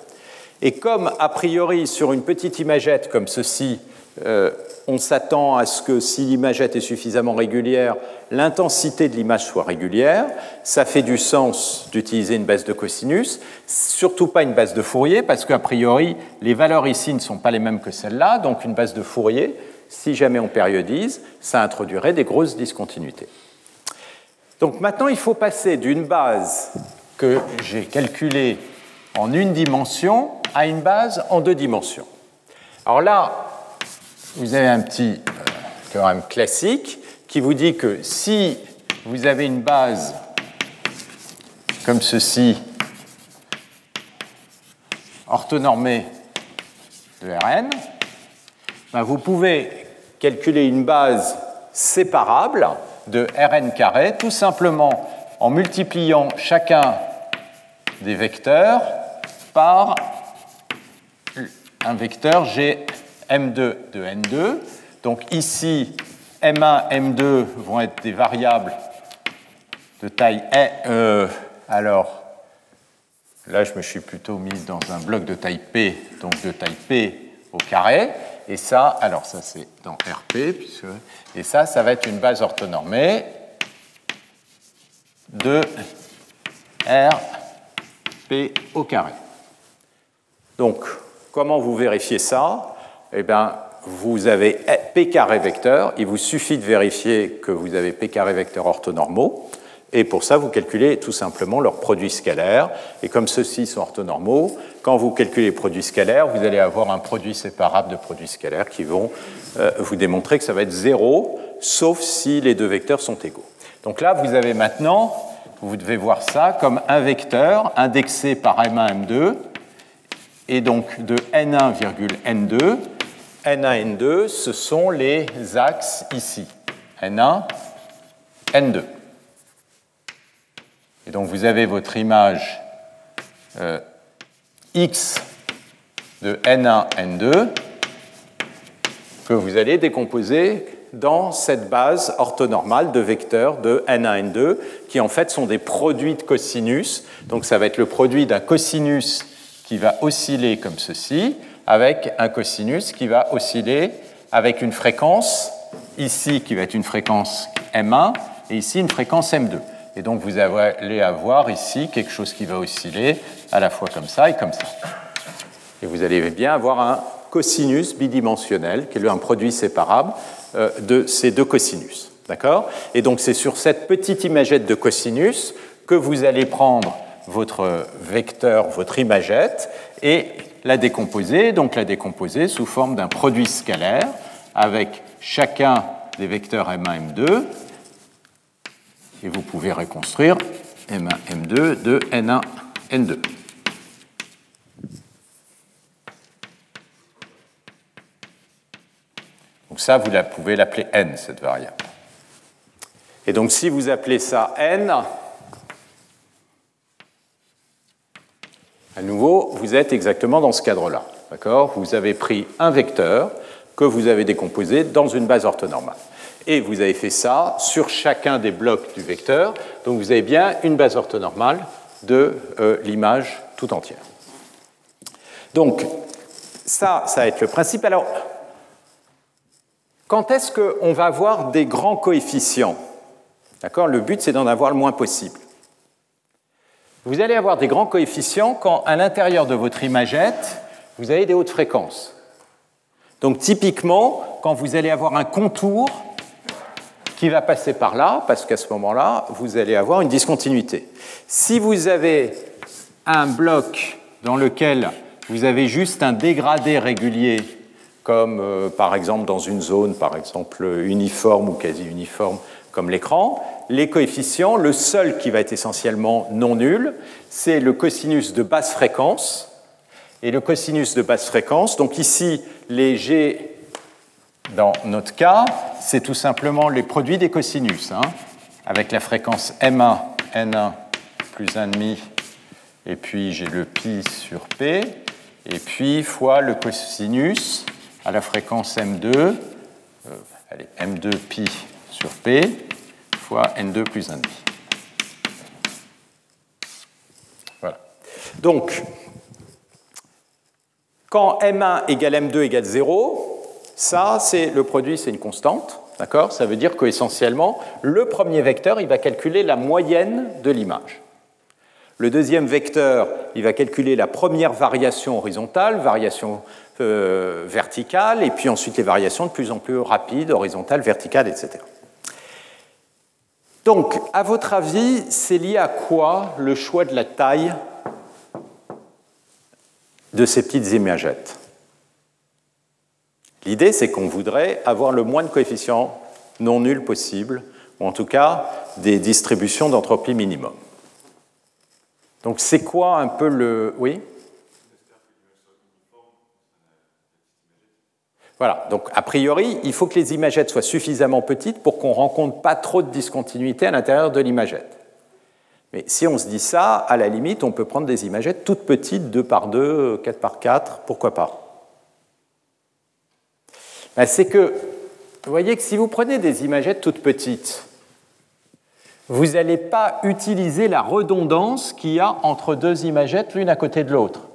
Et comme, a priori, sur une petite imagette comme ceci, euh, on s'attend à ce que si l'imagette est suffisamment régulière, l'intensité de l'image soit régulière. Ça fait du sens d'utiliser une base de cosinus, surtout pas une base de Fourier, parce qu'a priori, les valeurs ici ne sont pas les mêmes que celles-là. Donc une base de Fourier, si jamais on périodise, ça introduirait des grosses discontinuités. Donc maintenant, il faut passer d'une base que j'ai calculée en une dimension à une base en deux dimensions. Alors là, vous avez un petit euh, théorème classique qui vous dit que si vous avez une base comme ceci, orthonormée de Rn, ben vous pouvez calculer une base séparable de Rn carré tout simplement en multipliant chacun des vecteurs par un vecteur G M2 de N2. Donc ici, M1, M2 vont être des variables de taille E. alors, là, je me suis plutôt mis dans un bloc de taille P, donc de taille P au carré. Et ça, alors ça c'est dans RP, puisque, et ça, ça va être une base orthonormée de RP au carré. Donc, comment vous vérifiez ça? Eh bien, vous avez P carré vecteur. Il vous suffit de vérifier que vous avez P carré vecteur orthonormaux. Et pour ça, vous calculez tout simplement leurs produits scalaires. Et comme ceux-ci sont orthonormaux, quand vous calculez les produits scalaires, vous allez avoir un produit séparable de produits scalaires qui vont euh, vous démontrer que ça va être zéro, sauf si les deux vecteurs sont égaux. Donc là, vous avez maintenant, vous devez voir ça comme un vecteur indexé par M1, M2, et donc de N1, N2, N1, N2, ce sont les axes ici. N1, N2. Et donc vous avez votre image euh, X de N1, N2 que vous allez décomposer dans cette base orthonormale de vecteurs de N1, N2 qui en fait sont des produits de cosinus. Donc ça va être le produit d'un cosinus qui va osciller comme ceci avec un cosinus qui va osciller avec une fréquence, ici qui va être une fréquence M1, et ici une fréquence M2. Et donc vous allez avoir ici quelque chose qui va osciller à la fois comme ça et comme ça. Et vous allez bien avoir un cosinus bidimensionnel, qui est un produit séparable euh, de ces deux cosinus. D'accord? Et donc c'est sur cette petite imagette de cosinus que vous allez prendre votre vecteur, votre imagette, et la décomposer, donc la décomposer sous forme d'un produit scalaire avec chacun des vecteurs M1, M2, et vous pouvez reconstruire M1, M2 de N1, N2. Donc ça, vous pouvez l'appeler n, cette variable. Et donc si vous appelez ça n, À nouveau, vous êtes exactement dans ce cadre-là. D'accord? Vous avez pris un vecteur que vous avez décomposé dans une base orthonormale. Et vous avez fait ça sur chacun des blocs du vecteur. Donc vous avez bien une base orthonormale de euh, l'image tout entière. Donc ça, ça va être le principe. Alors, quand est-ce qu'on va avoir des grands coefficients? D'accord? Le but, c'est d'en avoir le moins possible. Vous allez avoir des grands coefficients quand à l'intérieur de votre imagette, vous avez des hautes fréquences. Donc typiquement, quand vous allez avoir un contour qui va passer par là, parce qu'à ce moment-là, vous allez avoir une discontinuité. Si vous avez un bloc dans lequel vous avez juste un dégradé régulier, comme euh, par exemple dans une zone, par exemple uniforme ou quasi uniforme, comme l'écran, les coefficients, le seul qui va être essentiellement non nul, c'est le cosinus de basse fréquence. Et le cosinus de basse fréquence, donc ici, les G, dans notre cas, c'est tout simplement les produits des cosinus, hein, avec la fréquence M1, N1 plus 1,5, et puis j'ai le pi sur P, et puis fois le cosinus à la fréquence M2, euh, allez, M2 pi sur P, fois N2 plus 1,5. Voilà. Donc, quand M1 égale M2 égale 0, ça, c'est le produit, c'est une constante. D'accord? Ça veut dire qu'essentiellement, le premier vecteur, il va calculer la moyenne de l'image. Le deuxième vecteur, il va calculer la première variation horizontale, variation euh, verticale, et puis ensuite les variations de plus en plus rapides, horizontales, verticales, etc. Donc, à votre avis, c'est lié à quoi le choix de la taille de ces petites imagettes L'idée, c'est qu'on voudrait avoir le moins de coefficients non nuls possible, ou en tout cas des distributions d'entropie minimum. Donc c'est quoi un peu le... Oui? Voilà, donc a priori, il faut que les imagettes soient suffisamment petites pour qu'on ne rencontre pas trop de discontinuité à l'intérieur de l'imagette. Mais si on se dit ça, à la limite, on peut prendre des imagettes toutes petites, 2 par 2, 4 par 4, pourquoi pas ben, C'est que, vous voyez que si vous prenez des imagettes toutes petites, vous n'allez pas utiliser la redondance qu'il y a entre deux imagettes l'une à côté de l'autre.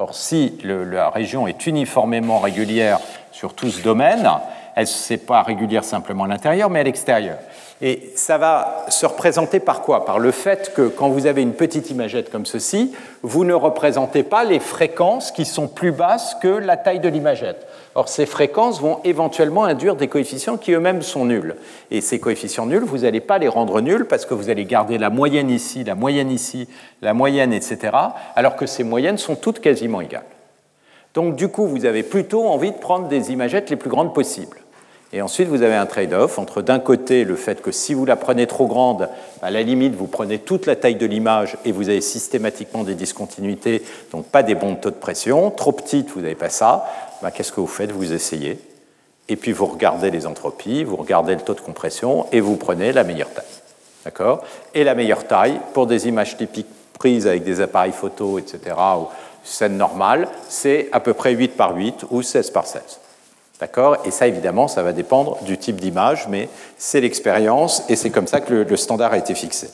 Or, si la région est uniformément régulière sur tout ce domaine, elle n'est pas régulière simplement à l'intérieur, mais à l'extérieur. Et ça va se représenter par quoi? Par le fait que quand vous avez une petite imagette comme ceci, vous ne représentez pas les fréquences qui sont plus basses que la taille de l'imagette. Or, ces fréquences vont éventuellement induire des coefficients qui eux-mêmes sont nuls. Et ces coefficients nuls, vous n'allez pas les rendre nuls parce que vous allez garder la moyenne ici, la moyenne ici, la moyenne, etc., alors que ces moyennes sont toutes quasiment égales. Donc, du coup, vous avez plutôt envie de prendre des imagettes les plus grandes possibles. Et ensuite, vous avez un trade-off entre d'un côté le fait que si vous la prenez trop grande, à la limite, vous prenez toute la taille de l'image et vous avez systématiquement des discontinuités, donc pas des bons taux de pression. Trop petite, vous n'avez pas ça. Ben, qu'est-ce que vous faites? Vous essayez. Et puis vous regardez les entropies, vous regardez le taux de compression et vous prenez la meilleure taille. D'accord? Et la meilleure taille, pour des images typiques prises avec des appareils photo, etc., ou scène normale, c'est à peu près 8 par 8 ou 16 par 16. D'accord? Et ça, évidemment, ça va dépendre du type d'image, mais c'est l'expérience et c'est comme ça que le, standard a été fixé.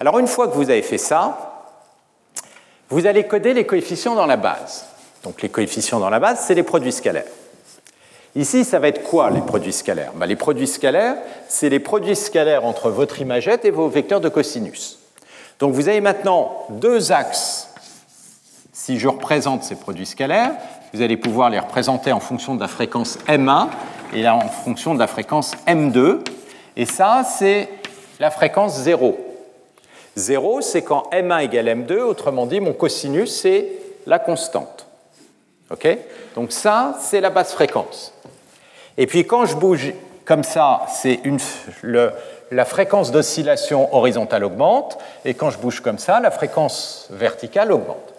Alors, une fois que vous avez fait ça, vous allez coder les coefficients dans la base. Donc, les coefficients dans la base, c'est les produits scalaires. Ici, ça va être quoi les produits scalaires? Ben, Les produits scalaires, c'est les produits scalaires entre votre imagette et vos vecteurs de cosinus. Donc vous avez maintenant deux axes. Si je représente ces produits scalaires, vous allez pouvoir les représenter en fonction de la fréquence M1 et en fonction de la fréquence M2. Et ça, c'est la fréquence 0. 0, c'est quand M1 égale M2, autrement dit, mon cosinus, c'est la constante. OK? Donc ça, c'est la basse fréquence. Et puis quand je bouge comme ça, c'est la fréquence d'oscillation horizontale augmente, et quand je bouge comme ça, la fréquence verticale augmente.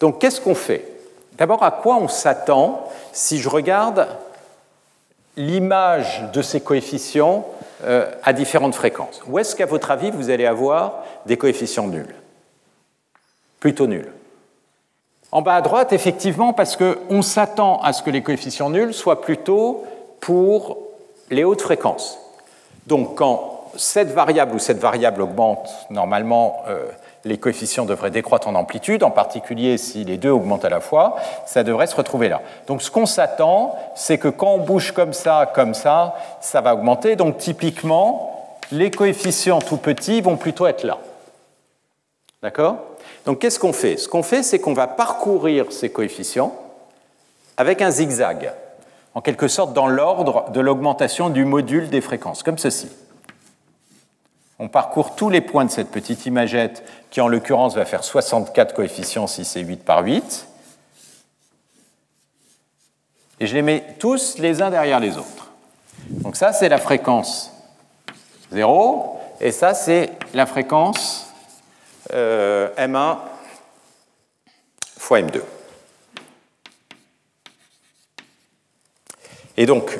Donc qu'est-ce qu'on fait? D'abord, à quoi on s'attend si je regarde l'image de ces coefficients euh, à différentes fréquences? Où est-ce qu'à votre avis, vous allez avoir des coefficients nuls? Plutôt nuls. En bas à droite, effectivement, parce qu'on s'attend à ce que les coefficients nuls soient plutôt pour les hautes fréquences. Donc quand cette variable ou cette variable augmente, normalement, euh, les coefficients devraient décroître en amplitude, en particulier si les deux augmentent à la fois, ça devrait se retrouver là. Donc ce qu'on s'attend, c'est que quand on bouge comme ça, comme ça, ça va augmenter. Donc typiquement, les coefficients tout petits vont plutôt être là. D'accord? Donc qu'est-ce qu'on fait? Ce qu'on fait, c'est qu'on va parcourir ces coefficients avec un zigzag. en quelque sorte dans l'ordre de l'augmentation du module des fréquences, comme ceci. On parcourt tous les points de cette petite imagette qui, en l'occurrence, va faire 64 coefficients si c'est 8 par 8. Et je les mets tous les uns derrière les autres. Donc ça, c'est la fréquence 0, et ça, c'est la fréquence euh, M1 fois M2. Et donc,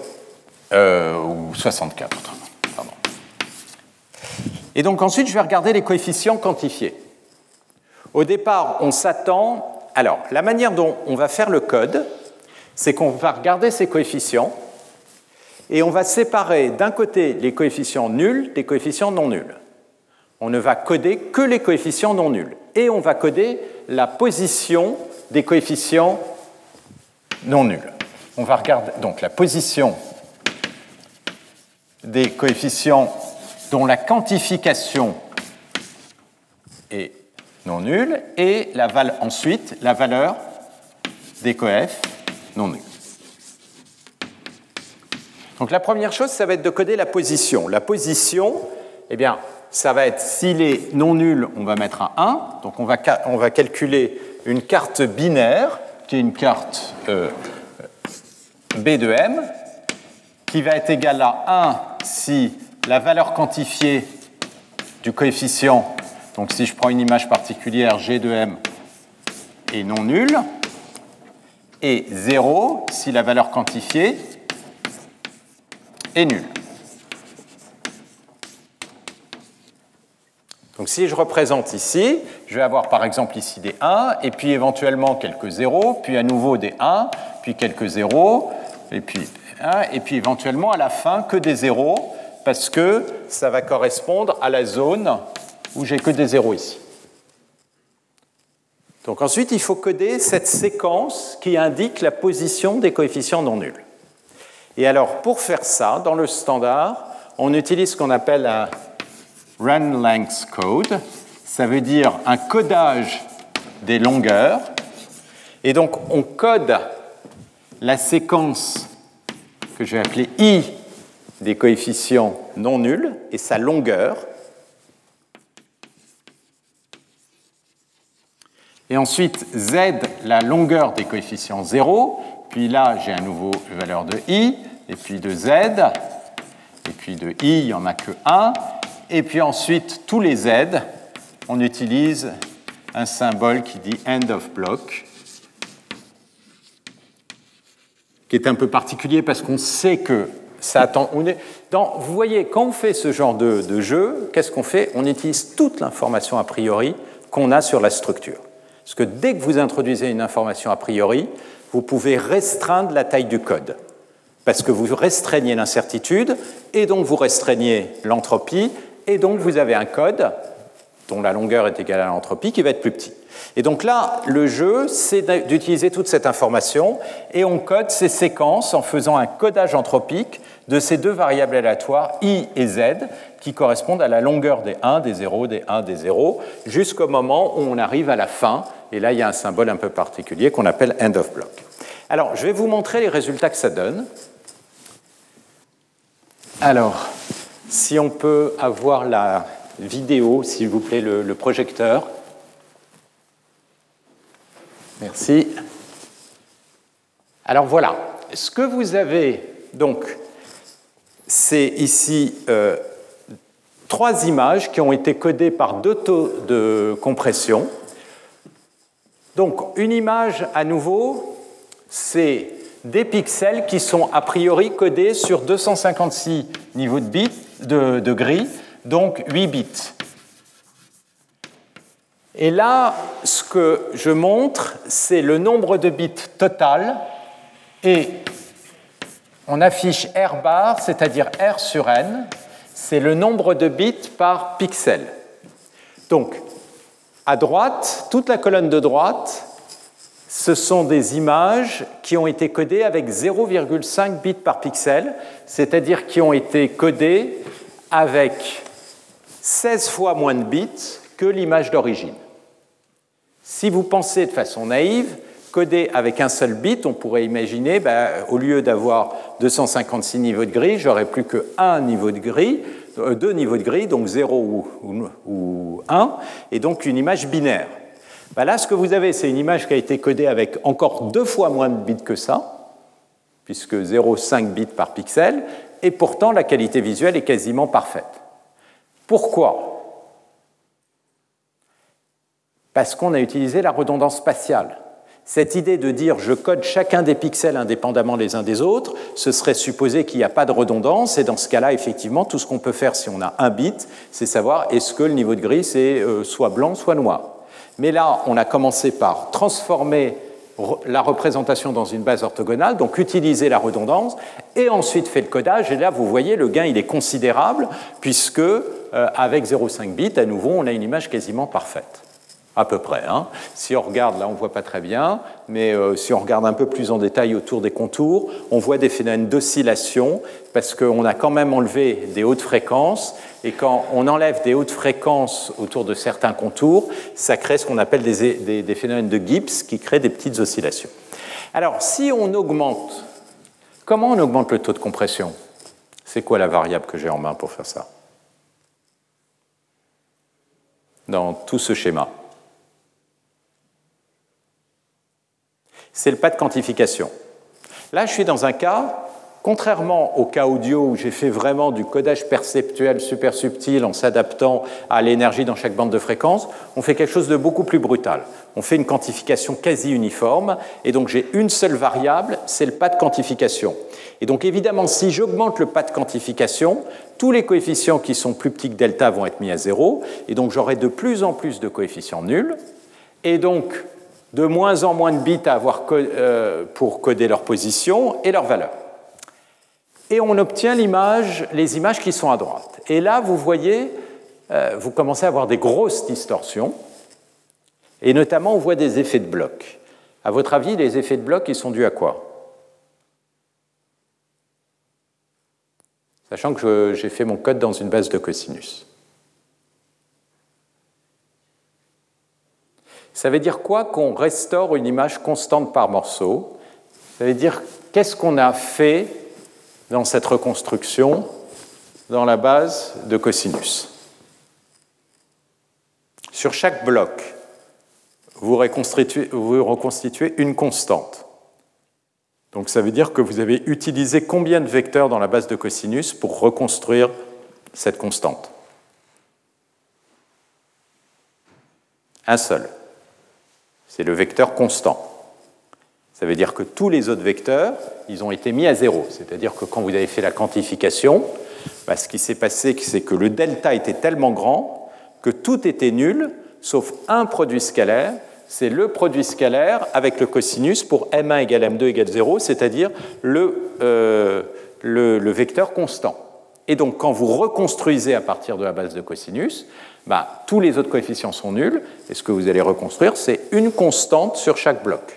euh, ou 64, pardon. Et donc ensuite, je vais regarder les coefficients quantifiés. Au départ, on s'attend. Alors, la manière dont on va faire le code, c'est qu'on va regarder ces coefficients et on va séparer d'un côté les coefficients nuls des coefficients non nuls. On ne va coder que les coefficients non nuls. Et on va coder la position des coefficients non nuls. On va regarder donc la position des coefficients dont la quantification est non nulle et ensuite la valeur des coefs non nuls. Donc la première chose, ça va être de coder la position. La position, eh bien, ça va être, s'il est non nul, on va mettre un 1. Donc on va, on va calculer une carte binaire, qui est une carte euh, B de M, qui va être égale à 1 si la valeur quantifiée du coefficient, donc si je prends une image particulière, G de M, est non nulle, et 0 si la valeur quantifiée est nul. Donc si je représente ici, je vais avoir par exemple ici des 1, et puis éventuellement quelques 0, puis à nouveau des 1, puis quelques 0, et puis 1, et puis éventuellement à la fin que des 0, parce que ça va correspondre à la zone où j'ai que des 0 ici. Donc ensuite, il faut coder cette séquence qui indique la position des coefficients non nuls. Et alors, pour faire ça, dans le standard, on utilise ce qu'on appelle un run length code. Ça veut dire un codage des longueurs. Et donc, on code la séquence que je vais appeler i des coefficients non nuls et sa longueur. Et ensuite, z, la longueur des coefficients 0, puis là, j'ai à nouveau la valeur de i, et puis de z, et puis de i, il n'y en a que 1. Et puis ensuite, tous les z, on utilise un symbole qui dit end of block, qui est un peu particulier parce qu'on sait que vous voyez, quand on fait ce genre de jeu, qu'est-ce qu'on fait? On utilise toute l'information a priori qu'on a sur la structure. Parce que dès que vous introduisez une information a priori, vous pouvez restreindre la taille du code. Parce que vous restreignez l'incertitude, et donc vous restreignez l'entropie, et donc vous avez un code dont la longueur est égale à l'entropie qui va être plus petit. Et donc là, le jeu, c'est d'utiliser toute cette information et on code ces séquences en faisant un codage anthropique de ces deux variables aléatoires i et z qui correspondent à la longueur des 1, des 0, des 1, des 0, jusqu'au moment où on arrive à la fin. Et là, il y a un symbole un peu particulier qu'on appelle end of block. Alors, je vais vous montrer les résultats que ça donne. Alors, si on peut avoir la vidéo, s'il vous plaît, le, projecteur. Merci. Alors voilà, ce que vous avez, donc, c'est ici euh, trois images qui ont été codées par deux taux de compression. Donc, une image, à nouveau, c'est des pixels qui sont a priori codés sur 256 niveaux de bits de, gris, donc 8 bits. Et là, ce que je montre, c'est le nombre de bits total et on affiche R bar, c'est-à-dire R sur N, c'est le nombre de bits par pixel. Donc, à droite, toute la colonne de droite, ce sont des images qui ont été codées avec 0,5 bits par pixel, c'est-à-dire qui ont été codées avec 16 fois moins de bits que l'image d'origine. Si vous pensez de façon naïve codé avec un seul bit, on pourrait imaginer, ben, au lieu d'avoir 256 niveaux de gris, j'aurais plus qu'un niveau de gris, euh, deux niveaux de gris, donc 0 ou, 1, et donc une image binaire. Ben là, ce que vous avez, c'est une image qui a été codée avec encore deux fois moins de bits que ça, puisque 0,5 bits par pixel, et pourtant la qualité visuelle est quasiment parfaite. Pourquoi? Parce qu'on a utilisé la redondance spatiale. Cette idée de dire je code chacun des pixels indépendamment les uns des autres, ce serait supposer qu'il n'y a pas de redondance, et dans ce cas-là, effectivement, tout ce qu'on peut faire si on a un bit, c'est savoir est-ce que le niveau de gris c'est euh, soit blanc, soit noir. Mais là, on a commencé par transformer la représentation dans une base orthogonale, donc utiliser la redondance, et ensuite fait le codage, et là, vous voyez, le gain, il est considérable, puisque avec 0,5 bits, à nouveau, on a une image quasiment parfaite à peu près. Hein. Si on regarde, là on ne voit pas très bien, mais euh, si on regarde un peu plus en détail autour des contours, on voit des phénomènes d'oscillation, parce qu'on a quand même enlevé des hautes fréquences, et quand on enlève des hautes fréquences autour de certains contours, ça crée ce qu'on appelle des, des phénomènes de Gibbs, qui créent des petites oscillations. Alors, si on augmente, comment on augmente le taux de compression? C'est quoi la variable que j'ai en main pour faire ça? Dans tout ce schéma c'est le pas de quantification. Là, je suis dans un cas, contrairement au cas audio où j'ai fait vraiment du codage perceptuel super subtil en s'adaptant à l'énergie dans chaque bande de fréquence, on fait quelque chose de beaucoup plus brutal. On fait une quantification quasi uniforme, et donc j'ai une seule variable, c'est le pas de quantification. Et donc évidemment, si j'augmente le pas de quantification, tous les coefficients qui sont plus petits que delta vont être mis à zéro, et donc j'aurai de plus en plus de coefficients nuls. Et donc, de moins en moins de bits à avoir euh, pour coder leur position et leur valeur. Et on obtient les images qui sont à droite. Et là, vous voyez, euh, vous commencez à avoir des grosses distorsions, et notamment on voit des effets de bloc. À votre avis, les effets de bloc, ils sont dus à quoi? Sachant que j'ai fait mon code dans une base de cosinus. Ça veut dire quoi qu'on restaure une image constante par morceau? Ça veut dire qu'est-ce qu'on a fait dans cette reconstruction dans la base de cosinus. Sur chaque bloc, vous reconstituez, une constante. Donc ça veut dire que vous avez utilisé combien de vecteurs dans la base de cosinus pour reconstruire cette constante? Un seul c'est le vecteur constant. Ça veut dire que tous les autres vecteurs, ils ont été mis à zéro. C'est-à-dire que quand vous avez fait la quantification, bah, ce qui s'est passé, c'est que le delta était tellement grand que tout était nul, sauf un produit scalaire, c'est le produit scalaire avec le cosinus pour m1 égale m2 égale 0, c'est-à-dire le, euh, le, vecteur constant. Et donc, quand vous reconstruisez à partir de la base de cosinus, bah, tous les autres coefficients sont nuls, et ce que vous allez reconstruire, c'est une constante sur chaque bloc.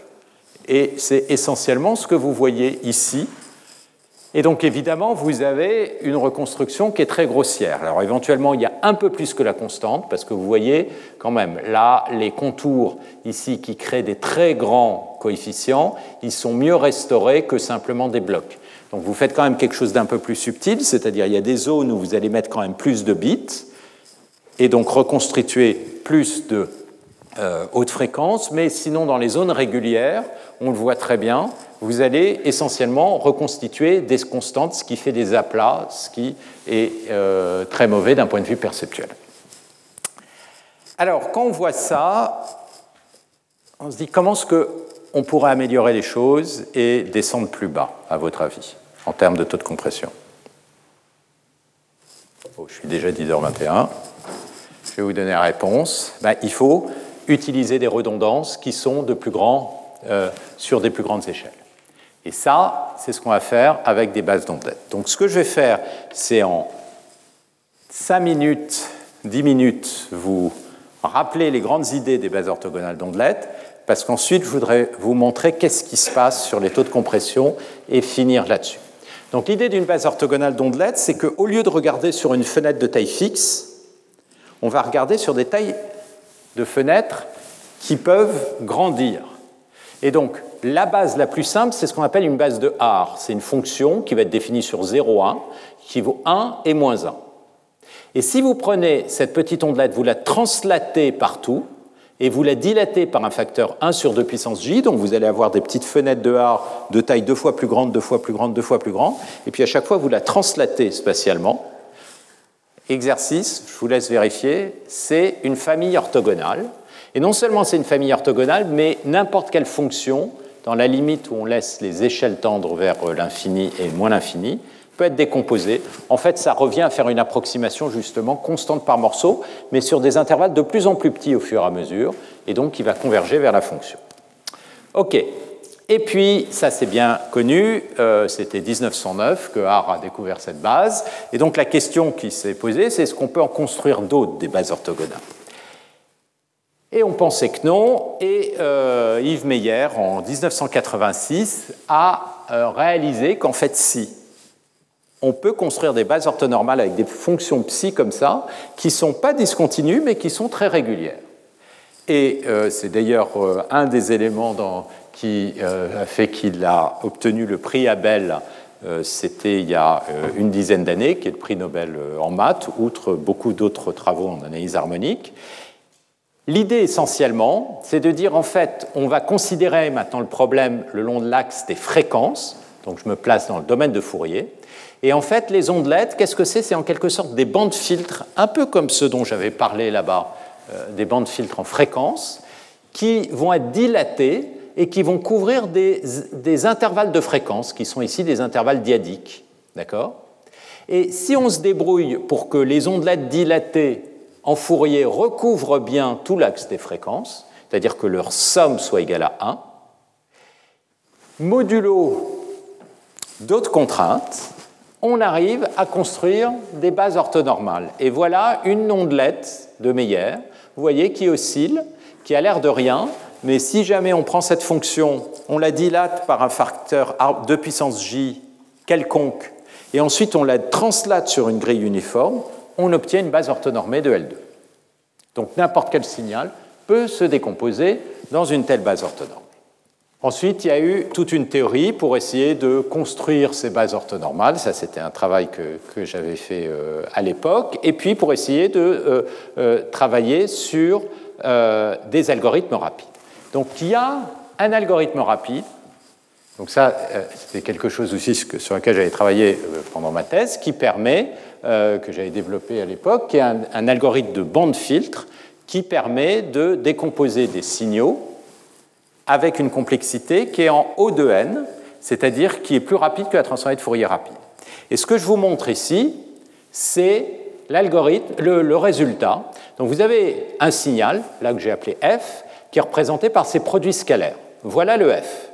Et c'est essentiellement ce que vous voyez ici. Et donc évidemment, vous avez une reconstruction qui est très grossière. Alors éventuellement, il y a un peu plus que la constante, parce que vous voyez quand même là, les contours ici qui créent des très grands coefficients, ils sont mieux restaurés que simplement des blocs. Donc vous faites quand même quelque chose d'un peu plus subtil, c'est-à-dire il y a des zones où vous allez mettre quand même plus de bits, et donc reconstituer plus de euh, haute fréquence, mais sinon dans les zones régulières, on le voit très bien, vous allez essentiellement reconstituer des constantes, ce qui fait des aplats, ce qui est euh, très mauvais d'un point de vue perceptuel. Alors, quand on voit ça, on se dit comment est-ce qu'on pourrait améliorer les choses et descendre plus bas, à votre avis, en termes de taux de compression? Oh, Je suis déjà 10h21 je vais vous donner la réponse. Ben, il faut utiliser des redondances qui sont de plus grands, euh, sur des plus grandes échelles. Et ça, c'est ce qu'on va faire avec des bases d'ondelettes. Donc ce que je vais faire, c'est en 5 minutes, 10 minutes, vous rappeler les grandes idées des bases orthogonales d'ondelettes, parce qu'ensuite, je voudrais vous montrer qu'est-ce qui se passe sur les taux de compression et finir là-dessus. Donc l'idée d'une base orthogonale d'ondelettes, c'est qu'au lieu de regarder sur une fenêtre de taille fixe, on va regarder sur des tailles de fenêtres qui peuvent grandir. Et donc, la base la plus simple, c'est ce qu'on appelle une base de R. C'est une fonction qui va être définie sur 0, 1, qui vaut 1 et moins 1. Et si vous prenez cette petite ondelette, vous la translatez partout, et vous la dilatez par un facteur 1 sur 2 puissance j, donc vous allez avoir des petites fenêtres de R de taille deux fois plus grande, deux fois plus grande, deux fois plus grande, et puis à chaque fois vous la translatez spatialement. Exercice, je vous laisse vérifier, c'est une famille orthogonale. Et non seulement c'est une famille orthogonale, mais n'importe quelle fonction, dans la limite où on laisse les échelles tendre vers l'infini et moins l'infini, peut être décomposé. En fait, ça revient à faire une approximation justement constante par morceau, mais sur des intervalles de plus en plus petits au fur et à mesure, et donc qui va converger vers la fonction. OK. Et puis, ça c'est bien connu, euh, c'était 1909 que Haar a découvert cette base. Et donc la question qui s'est posée, c'est est-ce qu'on peut en construire d'autres des bases orthogonales? Et on pensait que non. Et euh, Yves Meyer, en 1986, a euh, réalisé qu'en fait, si on peut construire des bases orthonormales avec des fonctions psi comme ça, qui ne sont pas discontinues, mais qui sont très régulières. Et euh, c'est d'ailleurs un des éléments qui a fait qu'il a obtenu le prix Abel, c'était il y a une dizaine d'années, qui est le prix Nobel en maths, outre beaucoup d'autres travaux en analyse harmonique. L'idée essentiellement, c'est de dire en fait, on va considérer maintenant le problème le long de l'axe des fréquences, donc je me place dans le domaine de Fourier, et en fait, les ondelettes, qu'est-ce que c'est? C'est en quelque sorte des bandes filtres, un peu comme ceux dont j'avais parlé là-bas, euh, des bandes filtres en fréquence, qui vont être dilatées et qui vont couvrir des, des intervalles de fréquence, qui sont ici des intervalles diadiques. D'accord? Et si on se débrouille pour que les ondelettes dilatées en Fourier recouvrent bien tout l'axe des fréquences, c'est-à-dire que leur somme soit égale à 1, modulo d'autres contraintes, on arrive à construire des bases orthonormales. Et voilà une ondelette de Meyer, vous voyez, qui oscille, qui a l'air de rien, mais si jamais on prend cette fonction, on la dilate par un facteur de puissance j quelconque, et ensuite on la translate sur une grille uniforme, on obtient une base orthonormée de L2. Donc n'importe quel signal peut se décomposer dans une telle base orthonormée. Ensuite, il y a eu toute une théorie pour essayer de construire ces bases orthonormales. Ça, c'était un travail que, j'avais fait euh, à l'époque. Et puis pour essayer de euh, euh, travailler sur des algorithmes rapides. Donc il y a un algorithme rapide. Donc ça, c'était quelque chose aussi sur lequel j'avais travaillé pendant ma thèse, qui permet, que j'avais développé à l'époque, qui est un, algorithme de bande filtre qui permet de décomposer des signaux avec une complexité qui est en O de n, c'est-à-dire qui est plus rapide que la transformée de Fourier rapide. Et ce que je vous montre ici, c'est l'algorithme, le, résultat. Donc vous avez un signal, là que j'ai appelé f, qui est représenté par ces produits scalaires. Voilà le f.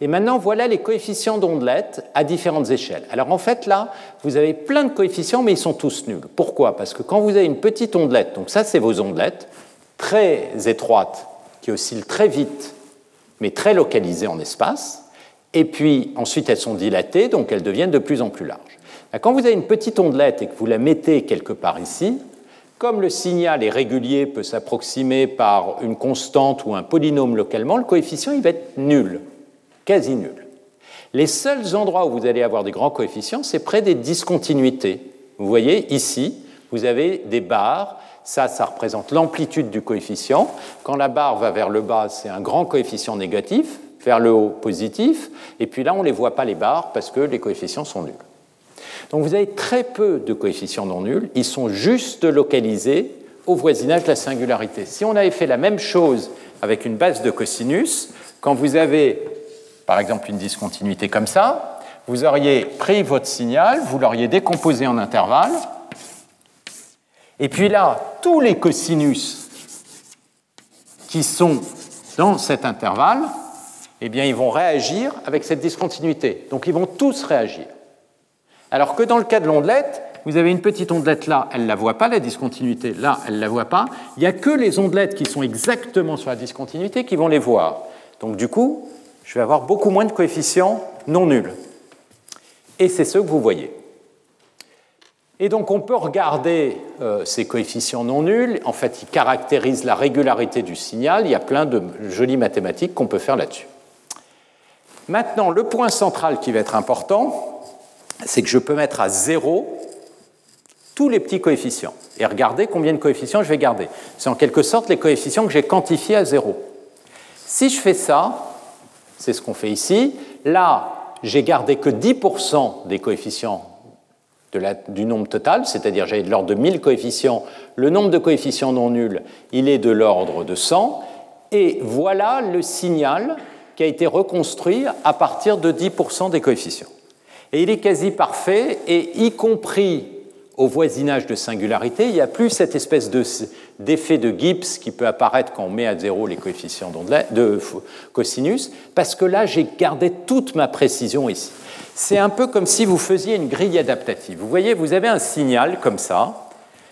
Et maintenant, voilà les coefficients d'ondelettes à différentes échelles. Alors en fait, là, vous avez plein de coefficients, mais ils sont tous nuls. Pourquoi? Parce que quand vous avez une petite ondelette, donc ça c'est vos ondelettes, très étroites, qui oscillent très vite mais très localisées en espace. Et puis ensuite, elles sont dilatées, donc elles deviennent de plus en plus larges. Quand vous avez une petite ondelette et que vous la mettez quelque part ici, comme le signal est régulier, peut s'approximer par une constante ou un polynôme localement, le coefficient il va être nul, quasi nul. Les seuls endroits où vous allez avoir des grands coefficients, c'est près des discontinuités. Vous voyez ici, vous avez des barres ça, ça représente l'amplitude du coefficient. Quand la barre va vers le bas, c'est un grand coefficient négatif, vers le haut positif. Et puis là, on ne les voit pas les barres parce que les coefficients sont nuls. Donc vous avez très peu de coefficients non nuls. Ils sont juste localisés au voisinage de la singularité. Si on avait fait la même chose avec une base de cosinus, quand vous avez par exemple une discontinuité comme ça, vous auriez pris votre signal, vous l'auriez décomposé en intervalles, et puis là, tous les cosinus qui sont dans cet intervalle, eh bien, ils vont réagir avec cette discontinuité. Donc, ils vont tous réagir. Alors que dans le cas de l'ondelette, vous avez une petite ondelette là, elle ne la voit pas, la discontinuité, là, elle ne la voit pas. Il n'y a que les ondelettes qui sont exactement sur la discontinuité qui vont les voir. Donc, du coup, je vais avoir beaucoup moins de coefficients non nuls. Et c'est ce que vous voyez. Et donc on peut regarder euh, ces coefficients non nuls. En fait, ils caractérisent la régularité du signal. Il y a plein de jolies mathématiques qu'on peut faire là-dessus. Maintenant, le point central qui va être important, c'est que je peux mettre à zéro tous les petits coefficients et regarder combien de coefficients je vais garder. C'est en quelque sorte les coefficients que j'ai quantifiés à zéro. Si je fais ça, c'est ce qu'on fait ici, là, j'ai gardé que 10% des coefficients du nombre total, c'est-à-dire j'ai de l'ordre de 1000 coefficients, le nombre de coefficients non nuls, il est de l'ordre de 100, et voilà le signal qui a été reconstruit à partir de 10% des coefficients. Et il est quasi parfait, et y compris au voisinage de singularité, il n'y a plus cette espèce d'effet de, Gibbs qui peut apparaître quand on met à zéro les coefficients de cosinus, parce que là, j'ai gardé toute ma précision ici. C'est un peu comme si vous faisiez une grille adaptative. Vous voyez, vous avez un signal comme ça,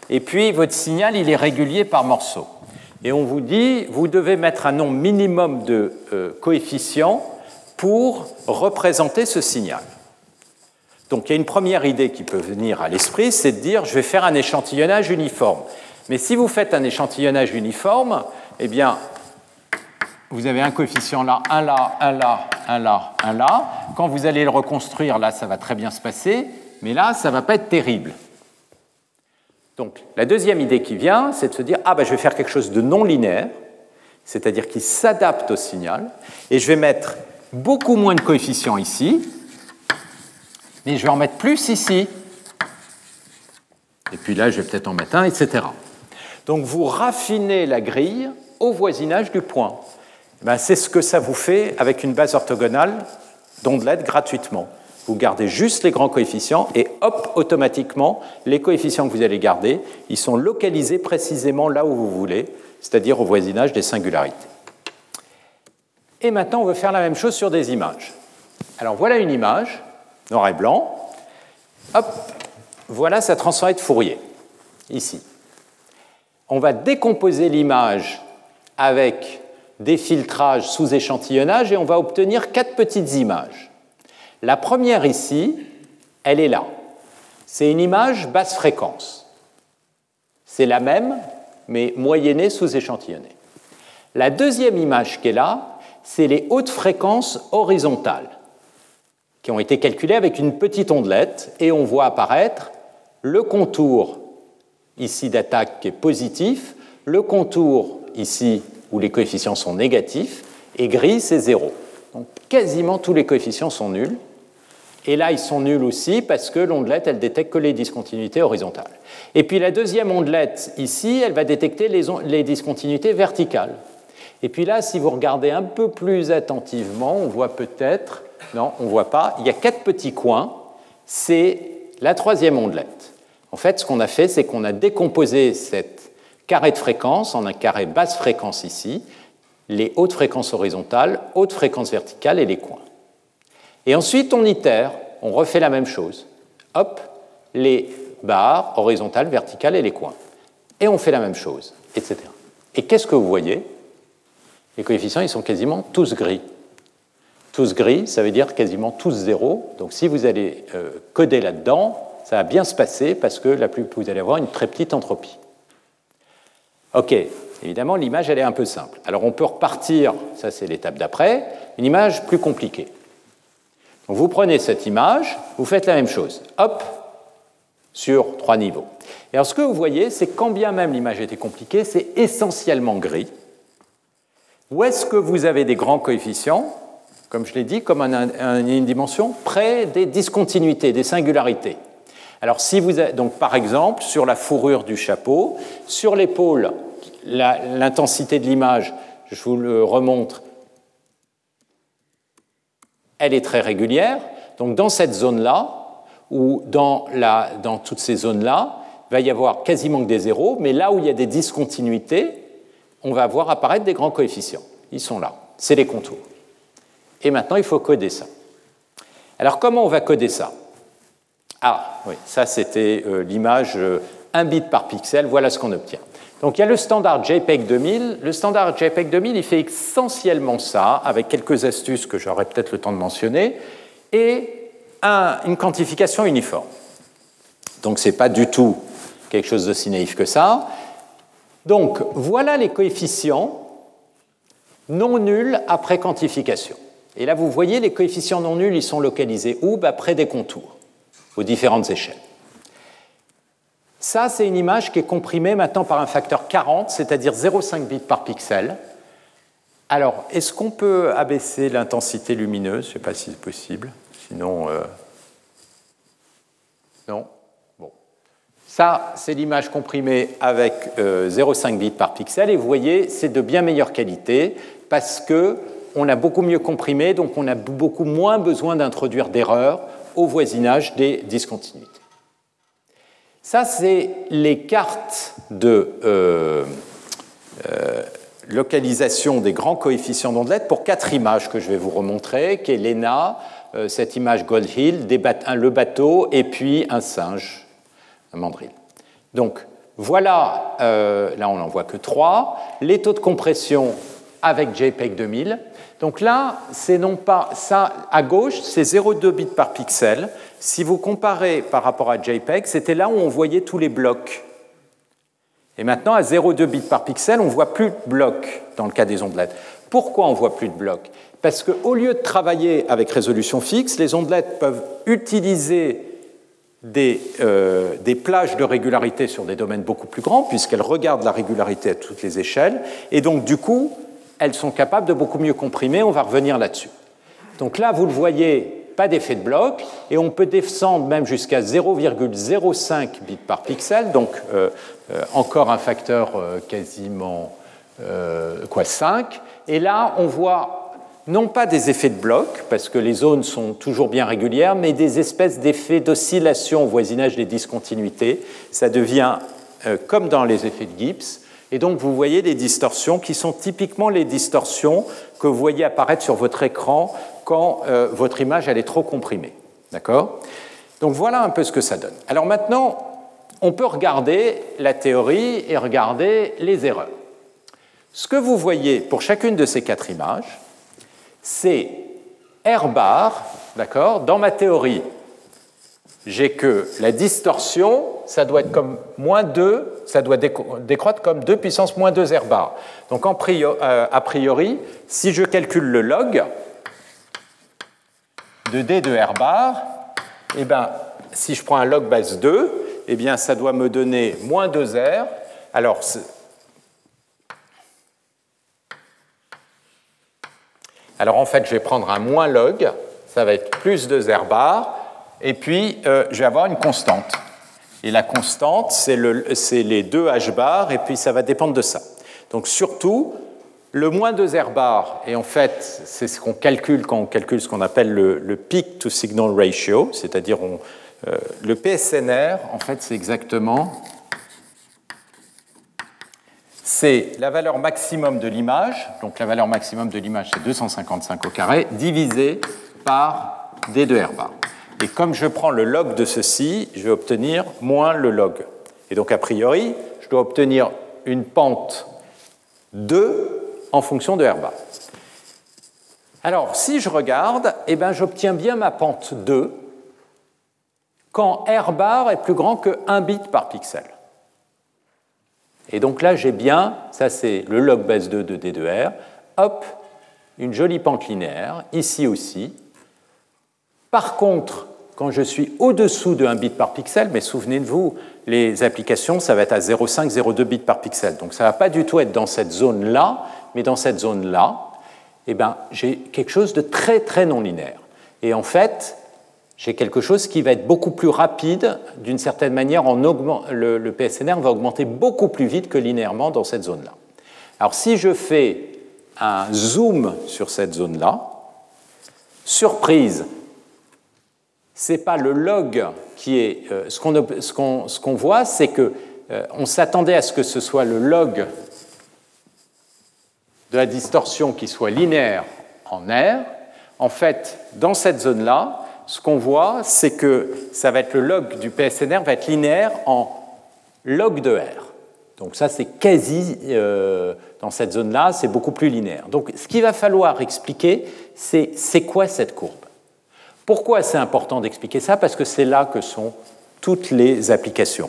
et puis votre signal, il est régulier par morceaux. Et on vous dit, vous devez mettre un nombre minimum de euh, coefficients pour représenter ce signal. Donc il y a une première idée qui peut venir à l'esprit, c'est de dire je vais faire un échantillonnage uniforme. Mais si vous faites un échantillonnage uniforme, eh bien, vous avez un coefficient là, un là, un là, un là, un là. Quand vous allez le reconstruire, là, ça va très bien se passer, mais là, ça ne va pas être terrible. Donc la deuxième idée qui vient, c'est de se dire, ah ben je vais faire quelque chose de non linéaire, c'est-à-dire qui s'adapte au signal, et je vais mettre beaucoup moins de coefficients ici, mais je vais en mettre plus ici. Et puis là, je vais peut-être en mettre un, etc. Donc vous raffinez la grille au voisinage du point. Ben, c'est ce que ça vous fait avec une base orthogonale d'ondelettes gratuitement. Vous gardez juste les grands coefficients et hop, automatiquement, les coefficients que vous allez garder, ils sont localisés précisément là où vous voulez, c'est-à-dire au voisinage des singularités. Et maintenant, on veut faire la même chose sur des images. Alors voilà une image noir et blanc. Hop, voilà sa transformée de Fourier, ici. On va décomposer l'image avec des filtrages sous échantillonnage et on va obtenir quatre petites images. La première ici, elle est là. C'est une image basse fréquence. C'est la même, mais moyennée sous échantillonnée. La deuxième image qui est là, c'est les hautes fréquences horizontales qui ont été calculés avec une petite ondelette et on voit apparaître le contour ici d'attaque qui est positif, le contour ici où les coefficients sont négatifs et gris c'est zéro. Donc quasiment tous les coefficients sont nuls. Et là, ils sont nuls aussi parce que l'ondelette, elle détecte que les discontinuités horizontales. Et puis la deuxième ondelette, ici, elle va détecter les, les discontinuités verticales. Et puis là, si vous regardez un peu plus attentivement, on voit peut-être non, on ne voit pas. Il y a quatre petits coins. C'est la troisième ondelette. En fait, ce qu'on a fait, c'est qu'on a décomposé cette carré de fréquence en un carré basse fréquence ici, les hautes fréquences horizontales, hautes fréquences verticales et les coins. Et ensuite, on itère, on refait la même chose. Hop, les barres horizontales, verticales et les coins. Et on fait la même chose, etc. Et qu'est-ce que vous voyez? Les coefficients, ils sont quasiment tous gris tous gris, ça veut dire quasiment tous zéro. Donc si vous allez euh, coder là-dedans, ça va bien se passer parce que la plus, vous allez avoir une très petite entropie. OK, évidemment, l'image, elle est un peu simple. Alors on peut repartir, ça c'est l'étape d'après, une image plus compliquée. Donc vous prenez cette image, vous faites la même chose. Hop, sur trois niveaux. Et alors ce que vous voyez, c'est quand bien même l'image était compliquée, c'est essentiellement gris. Où est-ce que vous avez des grands coefficients? Comme je l'ai dit, comme une dimension près des discontinuités, des singularités. Alors, si vous avez, donc par exemple, sur la fourrure du chapeau, sur l'épaule, l'intensité de l'image, je vous le remontre, elle est très régulière. Donc, dans cette zone-là, ou dans, dans toutes ces zones-là, il va y avoir quasiment que des zéros, mais là où il y a des discontinuités, on va voir apparaître des grands coefficients. Ils sont là. C'est les contours. Et maintenant, il faut coder ça. Alors, comment on va coder ça? Ah, oui, ça c'était euh, l'image 1 euh, bit par pixel. Voilà ce qu'on obtient. Donc, il y a le standard JPEG 2000. Le standard JPEG 2000, il fait essentiellement ça, avec quelques astuces que j'aurai peut-être le temps de mentionner, et une quantification uniforme. Donc ce n'est pas du tout quelque chose de si naïf que ça. Donc voilà les coefficients non nuls après quantification. Et là, vous voyez, les coefficients non nuls, ils sont localisés où? Bah, Près des contours, aux différentes échelles. Ça, c'est une image qui est comprimée maintenant par un facteur 40, c'est-à-dire 0,5 bits par pixel. Alors, est-ce qu'on peut abaisser l'intensité lumineuse? Je ne sais pas si c'est possible. Sinon, euh, non. Bon. Ça, c'est l'image comprimée avec 0,5 euh, bits par pixel. Et vous voyez, c'est de bien meilleure qualité parce que on a beaucoup mieux comprimé, donc on a beaucoup moins besoin d'introduire d'erreurs au voisinage des discontinuités. Ça, c'est les cartes de euh, euh, localisation des grands coefficients d'ondelette pour quatre images que je vais vous remontrer, qui est l'ENA, euh, cette image Gold Hill, le bateau et puis un singe, un mandrill. Donc voilà, là on n'en voit que trois, les taux de compression avec JPEG 2000. Donc là, c'est non pas ça à gauche, c'est 0,2 bits par pixel. Si vous comparez par rapport à JPEG, c'était là où on voyait tous les blocs. Et maintenant, à 0,2 bits par pixel, on ne voit plus de blocs dans le cas des ondelettes. Pourquoi on ne voit plus de blocs? Parce qu'au lieu de travailler avec résolution fixe, les ondelettes peuvent utiliser des, euh, des, plages de régularité sur des domaines beaucoup plus grands, puisqu'elles regardent la régularité à toutes les échelles. Et donc, du coup, elles sont capables de beaucoup mieux comprimer, on va revenir là-dessus. Donc là, vous le voyez, pas d'effet de bloc, et on peut descendre même jusqu'à 0,05 bits par pixel, donc euh, euh, encore un facteur euh, quasiment quoi, 5. Et là, on voit non pas des effets de bloc, parce que les zones sont toujours bien régulières, mais des espèces d'effets d'oscillation au voisinage des discontinuités. Ça devient comme dans les effets de Gibbs, et donc vous voyez des distorsions qui sont typiquement les distorsions que vous voyez apparaître sur votre écran quand euh, votre image est trop comprimée. D'accord? Donc voilà un peu ce que ça donne. Alors maintenant, on peut regarder la théorie et regarder les erreurs. Ce que vous voyez pour chacune de ces quatre images, c'est R bar, d'accord? Dans ma théorie, j'ai que la distorsion, ça doit être comme moins 2, ça doit décroître comme 2 puissance moins 2 R bar. Donc euh, a priori, si je calcule le log de D de R bar, eh ben, si je prends un log base 2, eh bien, ça doit me donner moins 2R. Alors, alors en fait, je vais prendre un moins log, ça va être plus 2R bar, et puis, euh, je vais avoir une constante. Et la constante, c'est les deux h bar, et puis ça va dépendre de ça. Donc surtout, le moins 2 r bar, et en fait, c'est ce qu'on calcule quand on calcule ce qu'on appelle le, peak to signal ratio, c'est-à-dire euh, le PSNR, en fait, c'est exactement c'est la valeur maximum de l'image, donc la valeur maximum de l'image c'est 255 au carré, divisé par D2R bar. Et comme je prends le log de ceci, je vais obtenir moins le log. Et donc, a priori, je dois obtenir une pente 2 en fonction de R bar. Alors, si je regarde, eh ben, j'obtiens bien ma pente 2 quand R bar est plus grand que 1 bit par pixel. Et donc là, j'ai bien, ça c'est le log base 2 de D2R, hop, une jolie pente linéaire, ici aussi, par contre, quand je suis au-dessous de 1 bit par pixel, mais souvenez-vous, les applications, ça va être à 0,5, 0,2 bits par pixel. Donc ça ne va pas du tout être dans cette zone-là, mais dans cette zone-là, eh ben, j'ai quelque chose de très, très non linéaire. Et en fait, j'ai quelque chose qui va être beaucoup plus rapide, d'une certaine manière, en le, le PSNR va augmenter beaucoup plus vite que linéairement dans cette zone-là. Alors si je fais un zoom sur cette zone-là, surprise, ce n'est pas le log qui est. Euh, ce qu'on voit, c'est qu'on euh, s'attendait à ce que ce soit le log de la distorsion qui soit linéaire en R. En fait, dans cette zone-là, ce qu'on voit, c'est que ça va être le log du PSNR va être linéaire en log de R. Donc ça, c'est quasi, euh, dans cette zone-là, c'est beaucoup plus linéaire. Donc ce qu'il va falloir expliquer, c'est c'est quoi cette courbe? Pourquoi c'est important d'expliquer ça? Parce que c'est là que sont toutes les applications.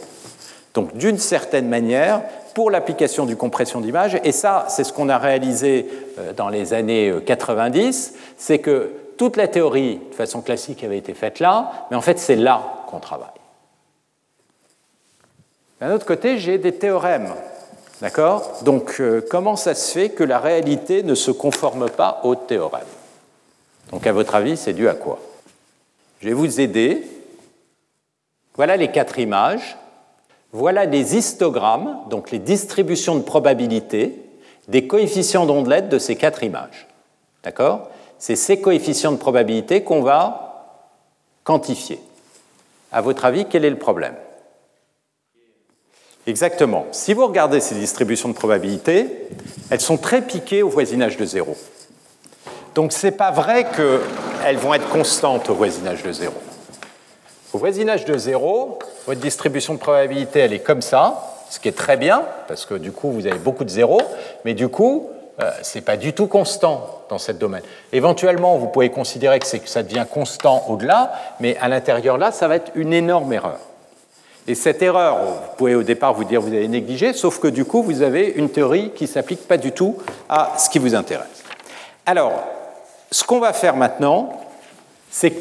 Donc d'une certaine manière, pour l'application du compression d'image, et ça c'est ce qu'on a réalisé euh, dans les années 90, euh, c'est que toute la théorie de façon classique avait été faite là, mais en fait c'est là qu'on travaille. D'un autre côté, j'ai des théorèmes. D'accord? Donc euh, comment ça se fait que la réalité ne se conforme pas aux théorèmes? Donc à votre avis, c'est dû à quoi? Je vais vous aider. Voilà les quatre images. Voilà les histogrammes, donc les distributions de probabilité des coefficients d'ondelette de ces quatre images. D'accord? C'est ces coefficients de probabilité qu'on va quantifier. À votre avis, quel est le problème? Exactement. Si vous regardez ces distributions de probabilité, elles sont très piquées au voisinage de zéro. Donc ce n'est pas vrai qu'elles vont être constantes au voisinage de zéro. Au voisinage de zéro, votre distribution de probabilité, elle est comme ça, ce qui est très bien, parce que du coup, vous avez beaucoup de zéros, mais du coup, euh, ce n'est pas du tout constant dans ce domaine. Éventuellement, vous pouvez considérer que, ça devient constant au-delà, mais à l'intérieur là, ça va être une énorme erreur. Et cette erreur, vous pouvez au départ vous dire que vous avez négligé, sauf que du coup, vous avez une théorie qui ne s'applique pas du tout à ce qui vous intéresse. Alors, ce qu'on va faire maintenant, c'est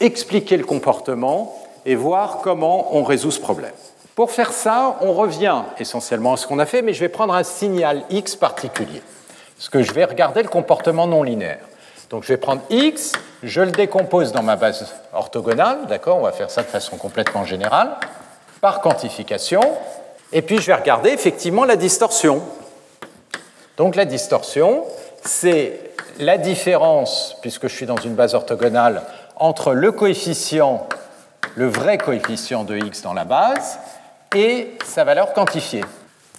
expliquer le comportement et voir comment on résout ce problème. Pour faire ça, on revient essentiellement à ce qu'on a fait, mais je vais prendre un signal x particulier. Parce que je vais regarder le comportement non linéaire. Donc je vais prendre x, je le décompose dans ma base orthogonale, d'accord On va faire ça de façon complètement générale, par quantification, et puis je vais regarder effectivement la distorsion. Donc la distorsion, c'est la différence, puisque je suis dans une base orthogonale, entre le coefficient, le vrai coefficient de x dans la base, et sa valeur quantifiée.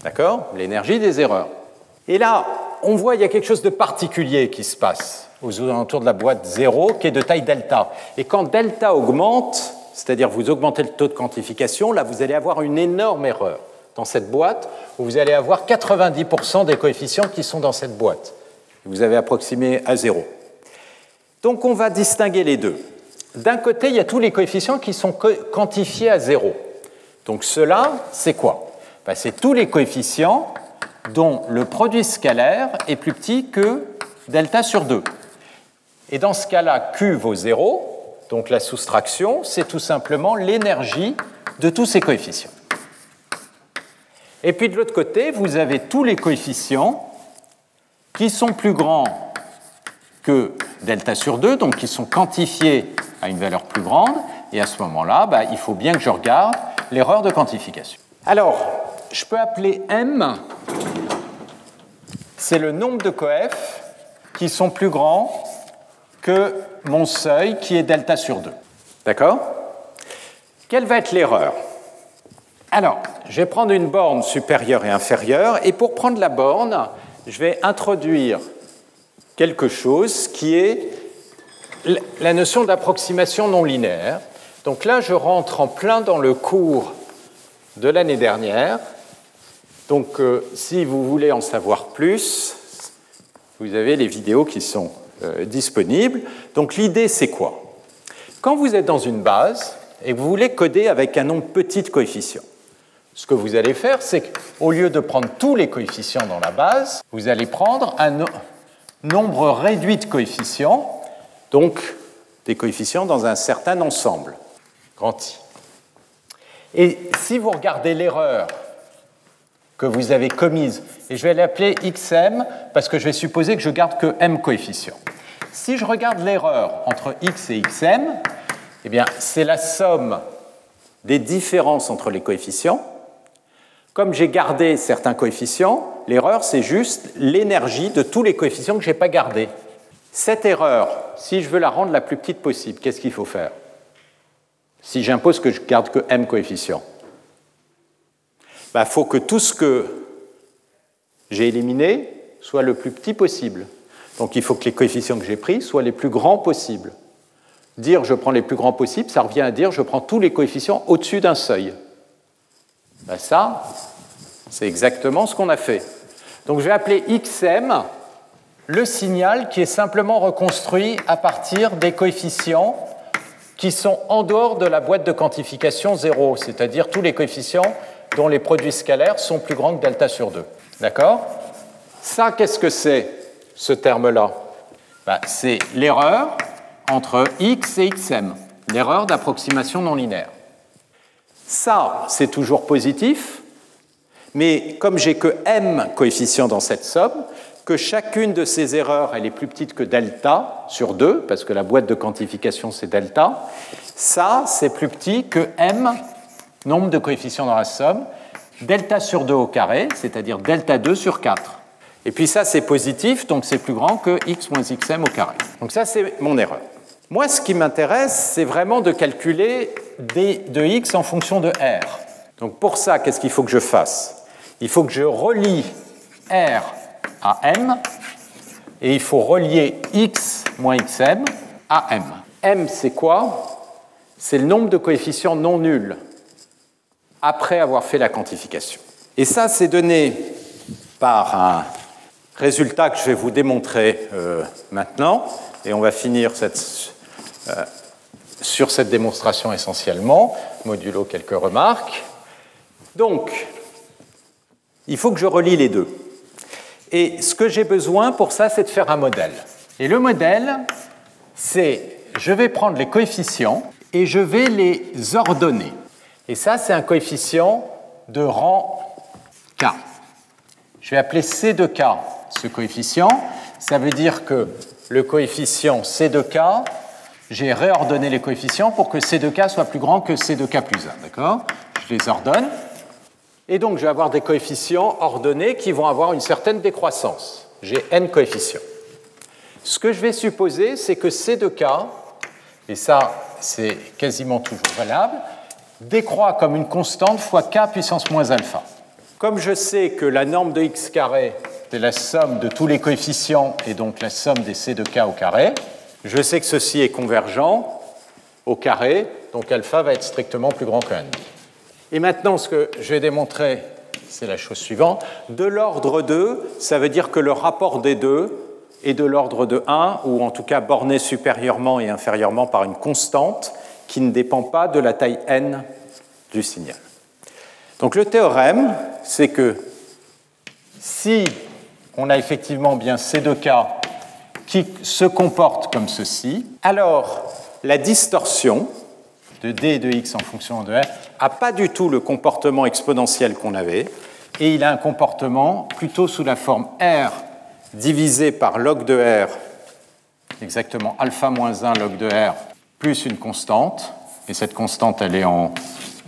D'accord? L'énergie des erreurs. Et là, on voit qu'il y a quelque chose de particulier qui se passe aux alentours de la boîte 0, qui est de taille delta. Et quand delta augmente, c'est-à-dire vous augmentez le taux de quantification, là vous allez avoir une énorme erreur dans cette boîte, où vous allez avoir 90% des coefficients qui sont dans cette boîte. Vous avez approximé à 0. Donc on va distinguer les deux. D'un côté, il y a tous les coefficients qui sont quantifiés à 0. Donc cela, c'est quoi? Ben, C'est tous les coefficients dont le produit scalaire est plus petit que delta sur 2. Et dans ce cas-là, Q vaut 0, donc la soustraction, c'est tout simplement l'énergie de tous ces coefficients. Et puis de l'autre côté, vous avez tous les coefficients qui sont plus grands que delta sur 2, donc qui sont quantifiés à une valeur plus grande, et à ce moment-là, bah, il faut bien que je regarde l'erreur de quantification. Alors, je peux appeler m, c'est le nombre de coefs qui sont plus grands que mon seuil qui est delta sur 2. D'accord? Quelle va être l'erreur? Alors, je vais prendre une borne supérieure et inférieure, et pour prendre la borne, je vais introduire quelque chose qui est la notion d'approximation non linéaire. Donc là, je rentre en plein dans le cours de l'année dernière. Donc, euh, si vous voulez en savoir plus, vous avez les vidéos qui sont euh, disponibles. Donc l'idée, c'est quoi? Quand vous êtes dans une base et que vous voulez coder avec un nombre petit de coefficients, ce que vous allez faire, c'est qu'au lieu de prendre tous les coefficients dans la base, vous allez prendre un nombre réduit de coefficients, donc des coefficients dans un certain ensemble, grand I. Et si vous regardez l'erreur que vous avez commise, et je vais l'appeler xm parce que je vais supposer que je garde que m coefficients. Si je regarde l'erreur entre x et xm, eh bien, c'est la somme des différences entre les coefficients. Comme j'ai gardé certains coefficients, l'erreur, c'est juste l'énergie de tous les coefficients que je n'ai pas gardés. Cette erreur, si je veux la rendre la plus petite possible, qu'est-ce qu'il faut faire Si j'impose que je garde que m coefficients, il bah, faut que tout ce que j'ai éliminé soit le plus petit possible. Donc il faut que les coefficients que j'ai pris soient les plus grands possibles. Dire je prends les plus grands possibles, ça revient à dire je prends tous les coefficients au-dessus d'un seuil. Ben ça, c'est exactement ce qu'on a fait. Donc je vais appeler XM le signal qui est simplement reconstruit à partir des coefficients qui sont en dehors de la boîte de quantification 0, c'est-à-dire tous les coefficients dont les produits scalaires sont plus grands que delta sur 2. D'accord? Ça, qu'est-ce que c'est, ce terme-là? Bah, C'est l'erreur entre x et xm, l'erreur d'approximation non linéaire. Ça, c'est toujours positif, mais comme j'ai que m coefficients dans cette somme, que chacune de ces erreurs elle est plus petite que delta sur 2, parce que la boîte de quantification c'est delta, ça c'est plus petit que m, nombre de coefficients dans la somme, delta sur 2 au carré, c'est-à-dire delta 2 sur 4. Et puis ça c'est positif, donc c'est plus grand que x moins xm au carré. Donc ça c'est mon erreur. Moi ce qui m'intéresse c'est vraiment de calculer d de x en fonction de r. Donc pour ça qu'est-ce qu'il faut que je fasse? Il faut que je relie r à m, et il faut relier x moins xm à m. m, c'est quoi? C'est le nombre de coefficients non nuls après avoir fait la quantification. Et ça, c'est donné par un résultat que je vais vous démontrer euh, maintenant, et on va finir euh, sur cette démonstration essentiellement, modulo quelques remarques. Donc, il faut que je relie les deux. Et ce que j'ai besoin pour ça, c'est de faire un modèle. Et le modèle, c'est je vais prendre les coefficients et je vais les ordonner. Et ça, c'est un coefficient de rang k. Je vais appeler C de k ce coefficient. Ça veut dire que le coefficient C de k, j'ai réordonné les coefficients pour que C de k soit plus grand que C de k plus 1. D'accord? Je les ordonne. Et donc, je vais avoir des coefficients ordonnés qui vont avoir une certaine décroissance. J'ai n coefficients. Ce que je vais supposer, c'est que C de k, et ça, c'est quasiment toujours valable, décroît comme une constante fois k puissance moins alpha. Comme je sais que la norme de x carré, c'est la somme de tous les coefficients et donc la somme des c de k au carré, je sais que ceci est convergent au carré, donc alpha va être strictement plus grand que n. Et maintenant, ce que je vais démontrer, c'est la chose suivante. De l'ordre 2, ça veut dire que le rapport des deux est de l'ordre de 1, ou en tout cas borné supérieurement et inférieurement par une constante qui ne dépend pas de la taille n du signal. Donc le théorème, c'est que si on a effectivement bien ces deux cas qui se comportent comme ceci, alors la distorsion, de d et de x en fonction de r n'a pas du tout le comportement exponentiel qu'on avait, et il a un comportement plutôt sous la forme r divisé par log de r, exactement alpha moins 1 log de r, plus une constante, et cette constante elle est en,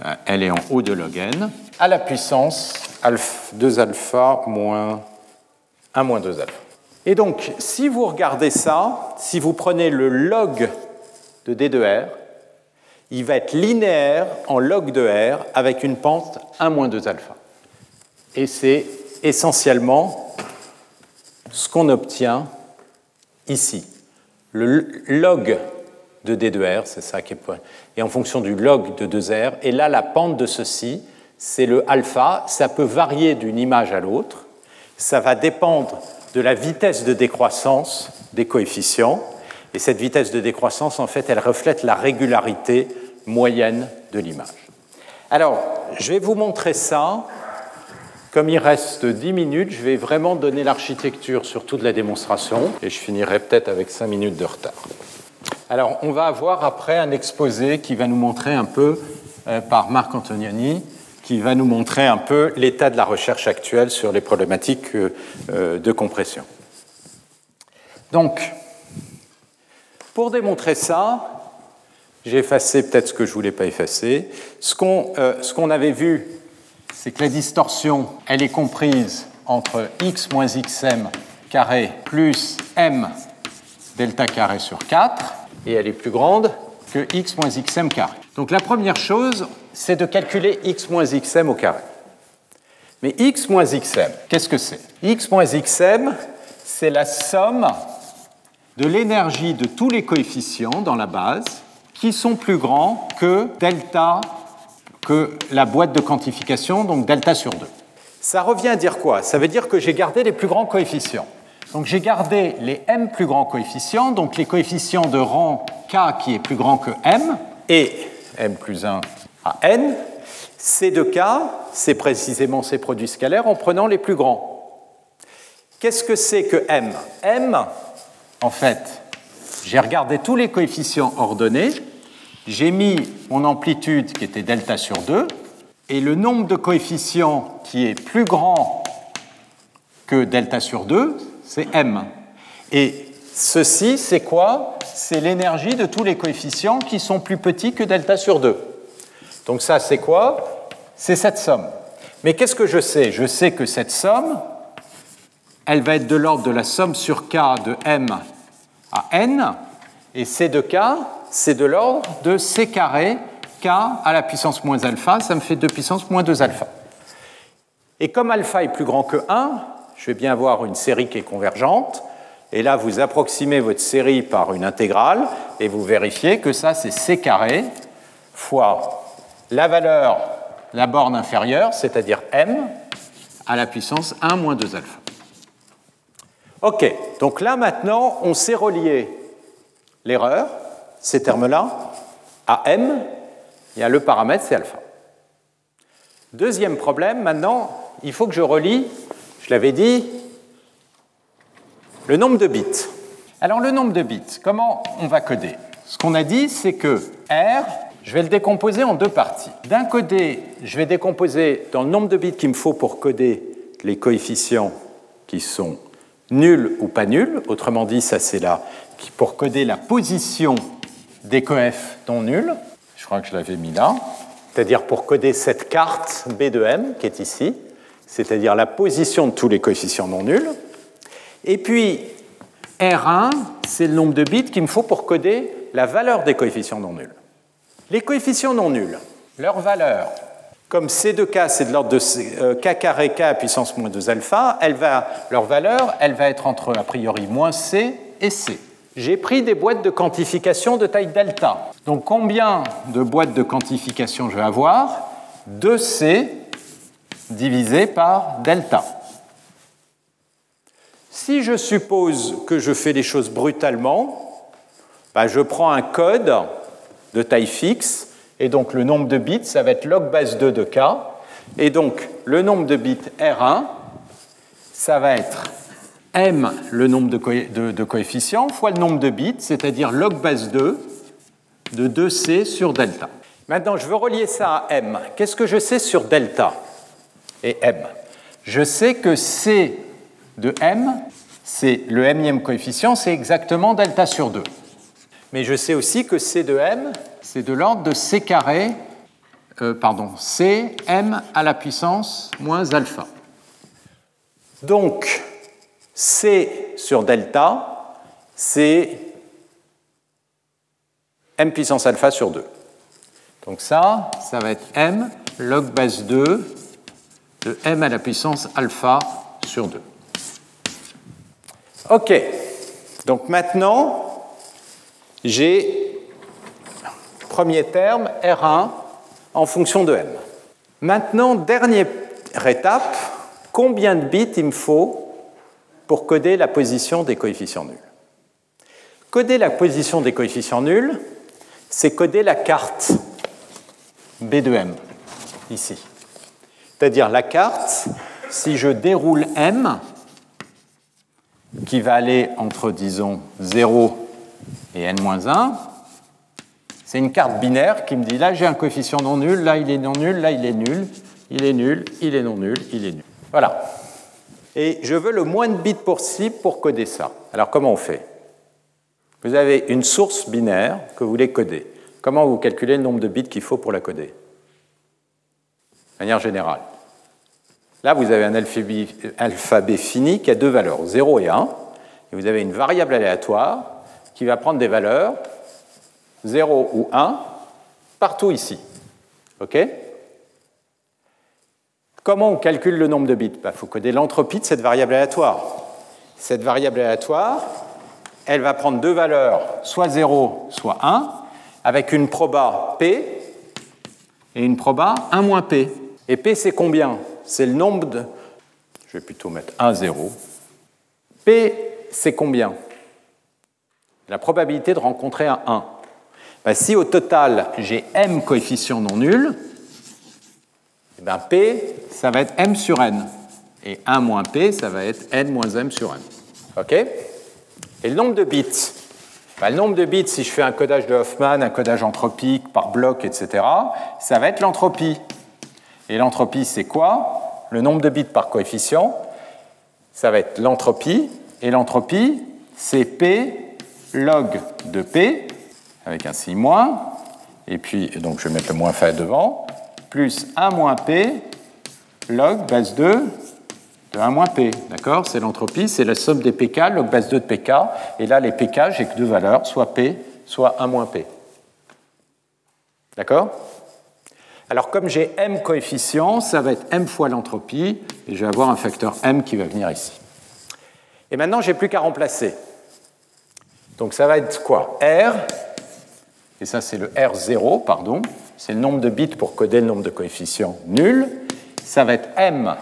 euh, elle est en haut de log n, à la puissance 2 alpha moins 1 moins 2 alpha. Et donc, si vous regardez ça, si vous prenez le log de d de r, il va être linéaire en log de R avec une pente 1 moins 2 alpha. Et c'est essentiellement ce qu'on obtient ici. Le log de D de R, c'est ça qui est point. Et en fonction du log de 2R, et là la pente de ceci, c'est le alpha, ça peut varier d'une image à l'autre, ça va dépendre de la vitesse de décroissance des coefficients, et cette vitesse de décroissance, en fait, elle reflète la régularité moyenne de l'image. Alors, je vais vous montrer ça. Comme il reste 10 minutes, je vais vraiment donner l'architecture sur toute la démonstration et je finirai peut-être avec 5 minutes de retard. Alors, on va avoir après un exposé qui va nous montrer un peu, euh, par Marc Antonioni, qui va nous montrer un peu l'état de la recherche actuelle sur les problématiques euh, euh, de compression. Donc, pour démontrer ça, j'ai effacé peut-être ce que je ne voulais pas effacer. Ce qu'on euh, avait vu, c'est que la distorsion, elle est comprise entre x moins xm carré plus m delta carré sur 4, et elle est plus grande que x moins xm carré. Donc la première chose, c'est de calculer x moins xm au carré. Mais x moins xm, qu'est-ce que c'est? X moins xm, c'est la somme de l'énergie de tous les coefficients dans la base qui sont plus grands que delta, que la boîte de quantification, donc delta sur 2. Ça revient à dire quoi? Ça veut dire que j'ai gardé les plus grands coefficients. Donc j'ai gardé les m plus grands coefficients, donc les coefficients de rang k qui est plus grand que m, et m plus 1 à n. Ces deux cas, c'est précisément ces produits scalaires en prenant les plus grands. Qu'est-ce que c'est que m? m, en fait, j'ai regardé tous les coefficients ordonnés, j'ai mis mon amplitude qui était delta sur 2, et le nombre de coefficients qui est plus grand que delta sur 2, c'est m. Et ceci, c'est quoi? C'est l'énergie de tous les coefficients qui sont plus petits que delta sur 2. Donc ça, c'est quoi? C'est cette somme. Mais qu'est-ce que je sais? Je sais que cette somme, elle va être de l'ordre de la somme sur k de m à n, et c de k, c'est de l'ordre de c carré k à la puissance moins alpha, ça me fait 2 puissance moins 2 alpha. Et comme alpha est plus grand que 1, je vais bien avoir une série qui est convergente. Et là, vous approximez votre série par une intégrale et vous vérifiez que ça, c'est c carré fois la valeur, la borne inférieure, c'est-à-dire m, à la puissance 1 moins 2 alpha. OK, donc là maintenant, on sait relier l'erreur, ces termes-là, à m, il y a le paramètre, c'est alpha. Deuxième problème, maintenant, il faut que je relie, je l'avais dit, le nombre de bits. Alors le nombre de bits, comment on va coder? Ce qu'on a dit, c'est que R, je vais le décomposer en deux parties. D'un côté, je vais décomposer dans le nombre de bits qu'il me faut pour coder les coefficients qui sont nuls ou pas nuls. Autrement dit, ça c'est là pour coder la position des coefs non nuls je crois que je l'avais mis là, c'est-à-dire pour coder cette carte B de M qui est ici, c'est-à-dire la position de tous les coefficients non nuls. Et puis R1, c'est le nombre de bits qu'il me faut pour coder la valeur des coefficients non nuls. Les coefficients non nuls, leur valeur, comme C de K, c'est de l'ordre de euh, K carré K à puissance moins 2 alpha, leur valeur, elle va être entre a priori moins C et C j'ai pris des boîtes de quantification de taille delta. Donc combien de boîtes de quantification je vais avoir 2C divisé par delta? Si je suppose que je fais les choses brutalement, bah, je prends un code de taille fixe, et donc le nombre de bits, ça va être log base 2 de k, et donc le nombre de bits R1, ça va être m, le nombre de, coefficients, fois le nombre de bits, c'est-à-dire log base 2 de 2c sur delta. Maintenant, je veux relier ça à m. Qu'est-ce que je sais sur delta et m? Je sais que c de m, c'est le mème coefficient, c'est exactement delta sur 2. Mais je sais aussi que c de m, c'est de l'ordre de c carré, euh, pardon, c m à la puissance moins alpha. Donc, C sur delta, c'est m puissance alpha sur 2. Donc ça, ça va être m log base 2 de m à la puissance alpha sur 2. OK. Donc maintenant, j'ai premier terme R1 en fonction de m. Maintenant, dernière étape, combien de bits il me faut pour coder la position des coefficients nuls. Coder la position des coefficients nuls, c'est coder la carte B de M, ici. C'est-à-dire la carte, si je déroule M, qui va aller entre, disons, 0 et n-1, c'est une carte binaire qui me dit là j'ai un coefficient non nul, là il est non nul, là il est nul, il est nul, il est non nul, il est nul. Voilà et je veux le moins de bits possible pour coder ça. Alors comment on fait? Vous avez une source binaire que vous voulez coder. Comment vous calculez le nombre de bits qu'il faut pour la coder? De manière générale. Là, vous avez un alphabet fini qui a deux valeurs, 0 et 1, et vous avez une variable aléatoire qui va prendre des valeurs 0 ou 1 partout ici. OK? Comment on calcule le nombre de bits? Il bah, faut coder l'entropie de cette variable aléatoire. Cette variable aléatoire, elle va prendre deux valeurs, soit 0, soit 1, avec une proba P et une proba 1 moins P. Et P, c'est combien? C'est le nombre de... Je vais plutôt mettre 1, 0. P, c'est combien? La probabilité de rencontrer un 1. Ben, si au total j'ai m coefficients non nuls, eh ben, P, ça va être m sur n. Et 1 moins P, ça va être n moins m sur n. OK? Et le nombre de bits? Ben, Le nombre de bits, si je fais un codage de Hoffman, un codage anthropique par bloc, etc., ça va être l'entropie. Et l'entropie, c'est quoi? Le nombre de bits par coefficient, ça va être l'entropie. Et l'entropie, c'est P log de P, avec un signe moins. Et puis, donc je vais mettre le moins fait devant, plus 1 moins P log base 2 de 1 moins P. D'accord? C'est l'entropie, c'est la somme des pK, log base 2 de pK. Et là, les pK, j'ai que deux valeurs, soit P, soit 1 moins P. D'accord? Alors comme j'ai m coefficients, ça va être m fois l'entropie, et je vais avoir un facteur m qui va venir ici. Et maintenant, j'ai plus qu'à remplacer. Donc ça va être quoi? R, et ça c'est le R0, pardon, c'est le nombre de bits pour coder le nombre de coefficients nul. Ça va être m.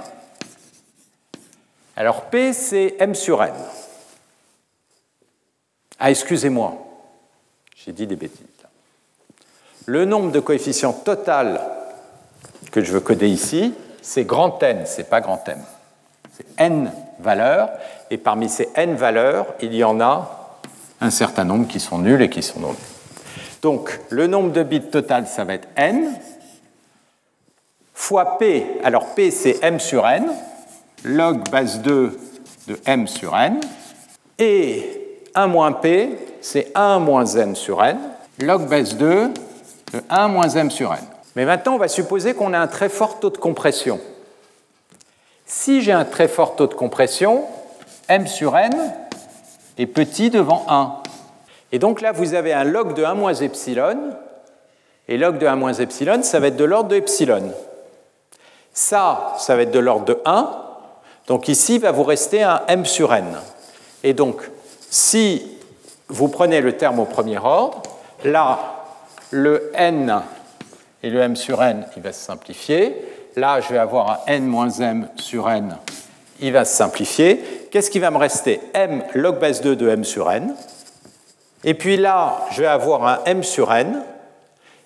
Alors P, c'est m sur n. Ah, excusez-moi, j'ai dit des bêtises. Le nombre de coefficients total que je veux coder ici, c'est grand N, c'est pas grand M. C'est N valeurs, et parmi ces N valeurs, il y en a un certain nombre qui sont nuls et qui sont non nuls. Donc, le nombre de bits total, ça va être N, fois P, alors P c'est M sur N, log base 2 de M sur N, et 1 moins P, c'est 1 moins M sur N, log base 2 de 1 moins M sur N. Mais maintenant, on va supposer qu'on a un très fort taux de compression. Si j'ai un très fort taux de compression, m sur n est petit devant 1. Et donc là, vous avez un log de 1 moins epsilon, et log de 1 moins epsilon, ça va être de l'ordre de epsilon. Ça, ça va être de l'ordre de 1, donc ici, il va vous rester un m sur n. Et donc, si vous prenez le terme au premier ordre, là, le n et le m sur n, il va se simplifier. Là, je vais avoir un n moins m sur n, il va se simplifier. Qu'est-ce qui va me rester? m log base 2 de m sur n. Et puis là, je vais avoir un m sur n.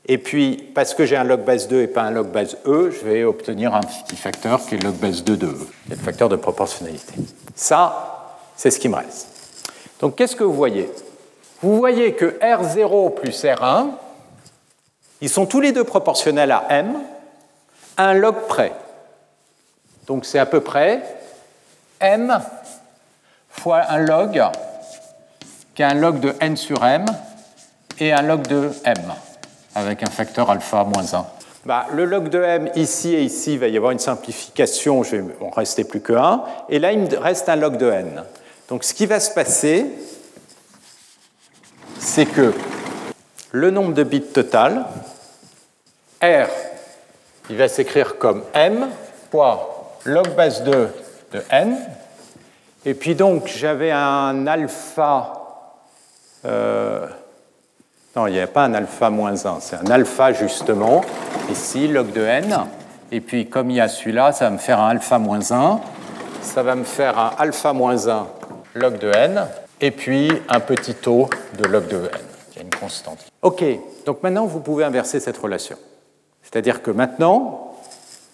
Et puis, parce que j'ai un log base 2 et pas un log base e, je vais obtenir un petit facteur qui est log base 2 de e. Le facteur de proportionnalité. Ça, c'est ce qui me reste. Donc, qu'est-ce que vous voyez? Vous voyez que R0 plus R1, ils sont tous les deux proportionnels à m, un log près. Donc c'est à peu près m fois un log qui est un log de n sur m et un log de m avec un facteur alpha moins 1. Bah, le log de m ici et ici, il va y avoir une simplification, je vais en rester plus que 1, et là il me reste un log de n. Donc ce qui va se passer, c'est que le nombre de bits total, R, il va s'écrire comme M, poids log base 2 de N. Et puis donc, j'avais un alpha. Euh, non, il n'y a pas un alpha moins 1, c'est un alpha justement, ici, log de n. Et puis, comme il y a celui-là, ça va me faire un alpha moins 1. Ça va me faire un alpha moins 1 log de n. Et puis, un petit taux de log de n. Y a une constante. OK, donc maintenant, vous pouvez inverser cette relation. C'est-à-dire que maintenant,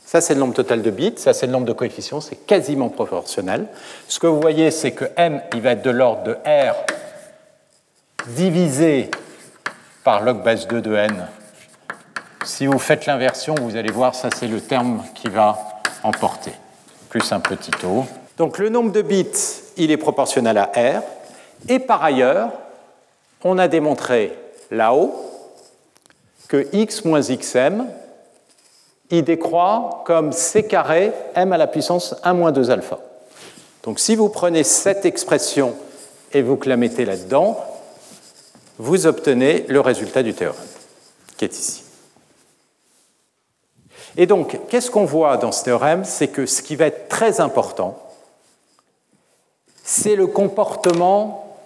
ça c'est le nombre total de bits, ça c'est le nombre de coefficients, c'est quasiment proportionnel. Ce que vous voyez, c'est que m, il va être de l'ordre de r divisé par log base 2 de n. Si vous faites l'inversion, vous allez voir, ça c'est le terme qui va emporter, plus un petit taux. Donc le nombre de bits, il est proportionnel à r. Et par ailleurs, on a démontré là-haut que x moins xm il décroît comme c carré m à la puissance 1 moins 2 alpha. Donc si vous prenez cette expression et vous la mettez là-dedans, vous obtenez le résultat du théorème, qui est ici. Et donc, qu'est-ce qu'on voit dans ce théorème? C'est que ce qui va être très important, c'est le comportement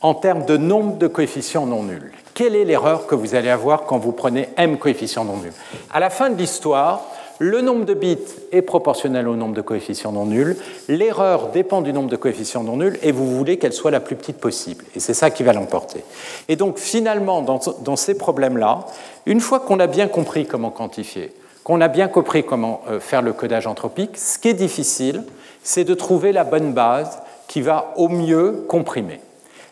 en termes de nombre de coefficients non nuls. Quelle est l'erreur que vous allez avoir quand vous prenez m coefficients non nuls? À la fin de l'histoire, le nombre de bits est proportionnel au nombre de coefficients non nuls, l'erreur dépend du nombre de coefficients non nuls, et vous voulez qu'elle soit la plus petite possible. Et c'est ça qui va l'emporter. Et donc finalement, dans, ces problèmes-là, une fois qu'on a bien compris comment quantifier, qu'on a bien compris comment euh, faire le codage anthropique, ce qui est difficile, c'est de trouver la bonne base qui va au mieux comprimer.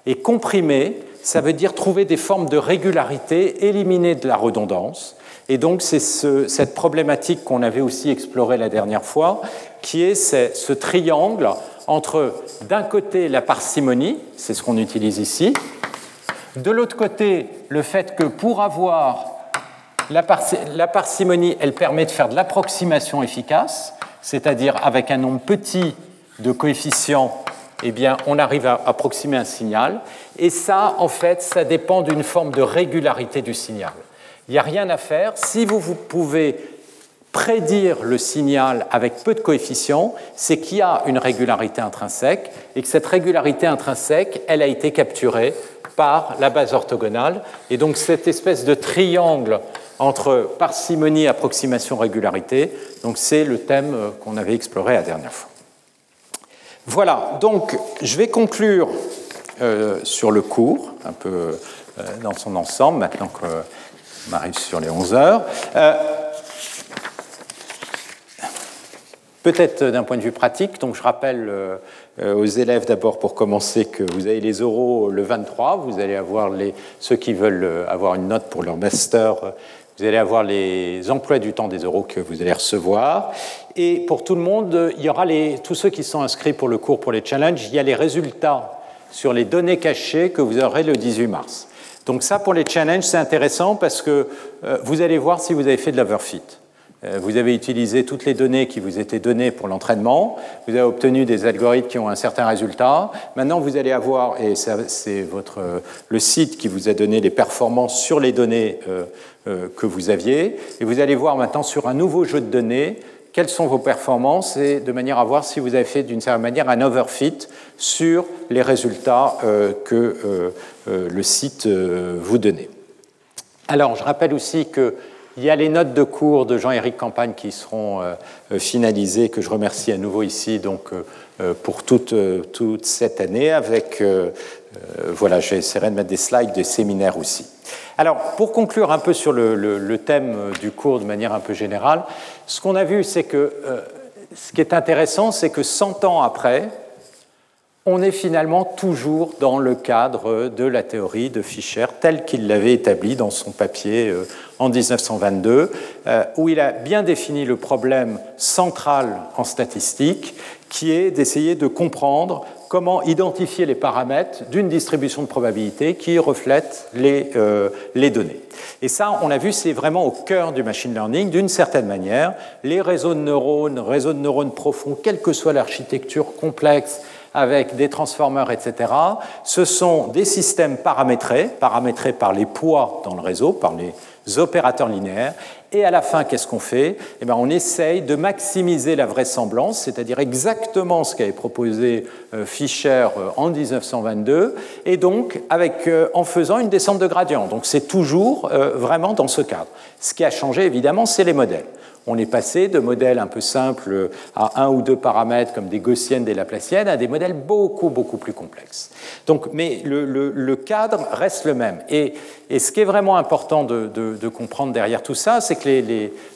Et comprimer, ça veut dire trouver des formes de régularité, éliminer de la redondance. Et donc c'est cette problématique qu'on avait aussi explorée la dernière fois, qui est ce triangle entre d'un côté la parcimonie, c'est ce qu'on utilise ici, de l'autre côté le fait que pour avoir la, parcimonie, elle permet de faire de l'approximation efficace, c'est-à-dire avec un nombre petit de coefficients eh on arrive à approximer un signal. Et ça, en fait, ça dépend d'une forme de régularité du signal. Il n'y a rien à faire. Si vous, vous pouvez prédire le signal avec peu de coefficients, c'est qu'il y a une régularité intrinsèque et que cette régularité intrinsèque, elle a été capturée par la base orthogonale. Et donc cette espèce de triangle entre parcimonie, approximation, régularité, c'est le thème euh, qu'on avait exploré la dernière fois. Voilà, donc je vais conclure euh, sur le cours, un peu euh, dans son ensemble, maintenant arrive sur les 11 heures. Euh, peut-être d'un point de vue pratique, donc je rappelle aux élèves d'abord pour commencer que vous avez les oraux le 23, vous allez avoir les, ceux qui veulent avoir une note pour leur master vous allez avoir les emplois du temps des euros que vous allez recevoir. Et pour tout le monde, il y aura les, tous ceux qui sont inscrits pour le cours pour les challenges, il y a les résultats sur les données cachées que vous aurez le 18 mars. Donc ça, pour les challenges, c'est intéressant parce que euh, vous allez voir si vous avez fait de l'overfit. Euh, vous avez utilisé toutes les données qui vous étaient données pour l'entraînement, vous avez obtenu des algorithmes qui ont un certain résultat. Maintenant, vous allez avoir, et c'est le site qui vous a donné les performances sur les données euh, que vous aviez, et vous allez voir maintenant sur un nouveau jeu de données quelles sont vos performances et de manière à voir si vous avez fait d'une certaine manière un overfit sur les résultats que le site vous donnait. Alors, je rappelle aussi que il y a les notes de cours de Jean-Éric Campagne qui seront euh, euh, finalisées, que je remercie à nouveau ici donc, euh, pour toute, toute cette année. Avec, voilà, j'essaierai de mettre des slides de séminaires aussi. Alors, pour conclure un peu sur le, thème du cours de manière un peu générale, ce qu'on a vu, c'est que ce qui est intéressant, c'est que 100 ans après, on est finalement toujours dans le cadre de la théorie de Fischer telle qu'il l'avait établie dans son papier euh, en 1922, euh, où il a bien défini le problème central en statistique, qui est d'essayer de comprendre comment identifier les paramètres d'une distribution de probabilité qui reflète les, euh, les données. Et ça, on a vu, c'est vraiment au cœur du machine learning, d'une certaine manière. Les réseaux de neurones, réseaux de neurones profonds, quelle que soit l'architecture complexe, avec des transformers, etc. Ce sont des systèmes paramétrés, paramétrés par les poids dans le réseau, par les opérateurs linéaires. Et à la fin, qu'est-ce qu'on fait? Eh bien, On essaye de maximiser la vraisemblance, c'est-à-dire exactement ce qu'avait proposé euh, Fischer euh, en 1922, et donc euh, en faisant une descente de gradient. Donc c'est toujours vraiment dans ce cadre. Ce qui a changé, évidemment, c'est les modèles on est passé de modèles un peu simples à un ou deux paramètres comme des gaussiennes, des laplaciennes, à des modèles beaucoup, beaucoup plus complexes. Donc, mais le, cadre reste le même. Et, ce qui est vraiment important de, comprendre derrière tout ça, c'est que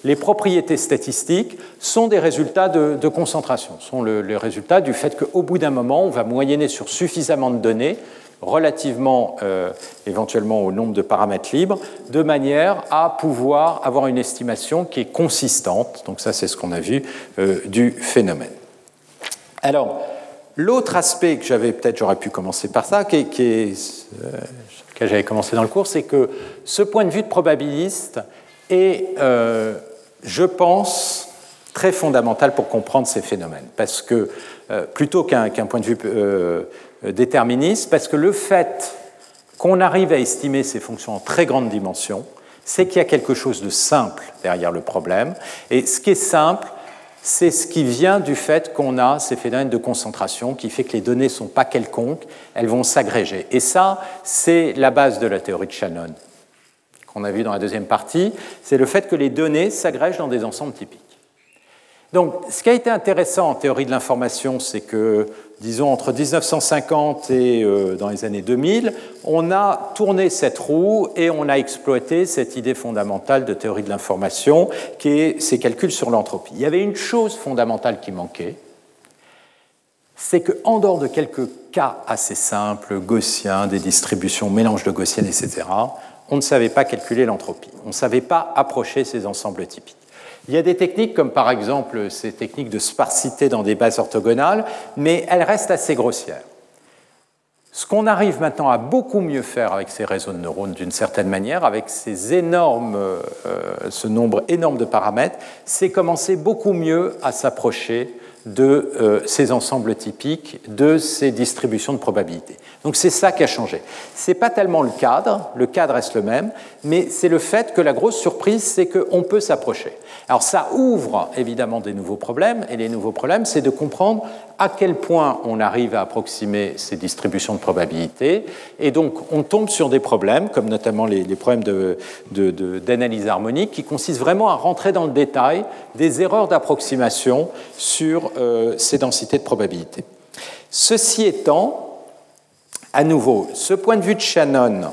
les, propriétés statistiques sont des résultats de, concentration, sont le, le résultat du fait qu'au bout d'un moment, on va moyenner sur suffisamment de données relativement euh, éventuellement au nombre de paramètres libres, de manière à pouvoir avoir une estimation qui est consistante. Donc ça, c'est ce qu'on a vu euh, du phénomène. Alors, l'autre aspect que j'avais, peut-être j'aurais pu commencer par ça, qui, est, euh, que j'avais commencé dans le cours, c'est que ce point de vue de probabiliste est, je pense, très fondamental pour comprendre ces phénomènes. Parce que plutôt qu'un point de vue euh, déterministe, parce que le fait qu'on arrive à estimer ces fonctions en très grande dimension, c'est qu'il y a quelque chose de simple derrière le problème. Et ce qui est simple, c'est ce qui vient du fait qu'on a ces phénomènes de concentration qui fait que les données ne sont pas quelconques, elles vont s'agréger. Et ça, c'est la base de la théorie de Shannon qu'on a vu dans la deuxième partie, c'est le fait que les données s'agrègent dans des ensembles typiques. Donc, ce qui a été intéressant en théorie de l'information, c'est que, disons, entre 1950 et euh, dans les années 2000, on a tourné cette roue et on a exploité cette idée fondamentale de théorie de l'information, qui est ces calculs sur l'entropie. Il y avait une chose fondamentale qui manquait, c'est qu'en dehors de quelques cas assez simples, gaussiens, des distributions, mélange de gaussiennes, etc., on ne savait pas calculer l'entropie. On ne savait pas approcher ces ensembles typiques. Il y a des techniques comme par exemple ces techniques de sparsité dans des bases orthogonales, mais elles restent assez grossières. Ce qu'on arrive maintenant à beaucoup mieux faire avec ces réseaux de neurones, d'une certaine manière, avec ces énormes, euh, ce nombre énorme de paramètres, c'est commencer beaucoup mieux à s'approcher de euh, ces ensembles typiques, de ces distributions de probabilité. Donc c'est ça qui a changé. Ce n'est pas tellement le cadre, le cadre reste le même, mais c'est le fait que la grosse surprise, c'est qu'on peut s'approcher. Alors ça ouvre évidemment des nouveaux problèmes, et les nouveaux problèmes, c'est de comprendre à quel point on arrive à approximer ces distributions de probabilité, et donc on tombe sur des problèmes, comme notamment les, problèmes d'analyse harmonique, qui consistent vraiment à rentrer dans le détail des erreurs d'approximation sur euh, ces densités de probabilité. Ceci étant, à nouveau, ce point de vue de Shannon,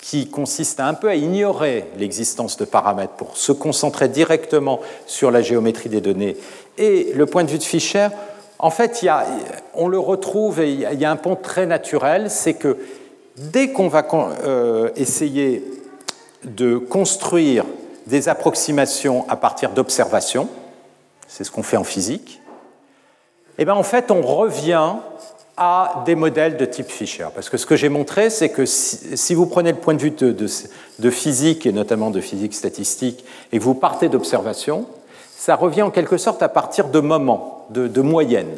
qui consiste un peu à ignorer l'existence de paramètres pour se concentrer directement sur la géométrie des données, et le point de vue de Fischer, en fait, on le retrouve et il y a un pont très naturel, c'est que dès qu'on va euh, essayer de construire des approximations à partir d'observations, c'est ce qu'on fait en physique, eh bien en fait on revient à des modèles de type Fischer. Parce que ce que j'ai montré, c'est que si, vous prenez le point de vue de, physique, et notamment de physique statistique, et que vous partez d'observations, ça revient en quelque sorte à partir de moments, de, moyennes.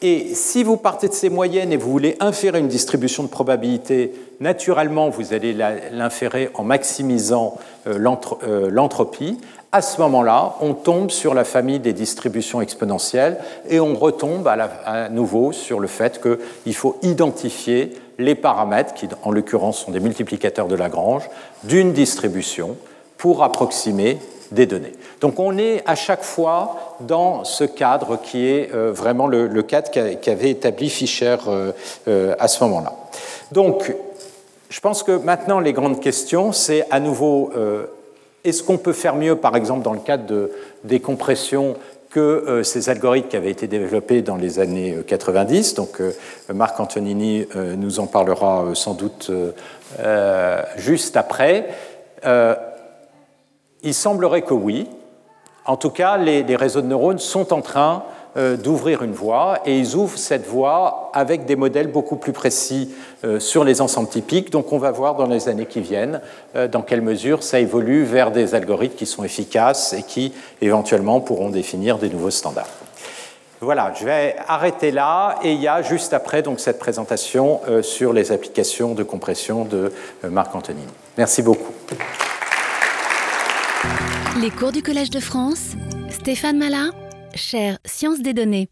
Et si vous partez de ces moyennes et vous voulez inférer une distribution de probabilité, naturellement, vous allez l'inférer en maximisant euh, euh, l'entropie à ce moment-là, on tombe sur la famille des distributions exponentielles et on retombe à, nouveau sur le fait qu'il faut identifier les paramètres, qui en l'occurrence sont des multiplicateurs de Lagrange, d'une distribution pour approximer des données. Donc on est à chaque fois dans ce cadre qui est euh, vraiment le, cadre qu'avait établi Fischer euh, euh, à ce moment-là. Donc je pense que maintenant les grandes questions, c'est à nouveau est-ce qu'on peut faire mieux, par exemple, dans le cadre de décompression que ces algorithmes qui avaient été développés dans les années 90. Euh, Donc, Marc Antonini nous en parlera sans doute juste après. il semblerait que oui. En tout cas, les, réseaux de neurones sont en train euh, d'ouvrir une voie et ils ouvrent cette voie avec des modèles beaucoup plus précis euh, sur les ensembles typiques. Donc on va voir dans les années qui viennent euh, dans quelle mesure ça évolue vers des algorithmes qui sont efficaces et qui éventuellement pourront définir des nouveaux standards. Voilà, je vais arrêter là et il y a juste après donc cette présentation sur les applications de compression de Marc Antonini. Merci beaucoup.
Les cours du Collège de France, Stéphane Malin Chère Sciences des données.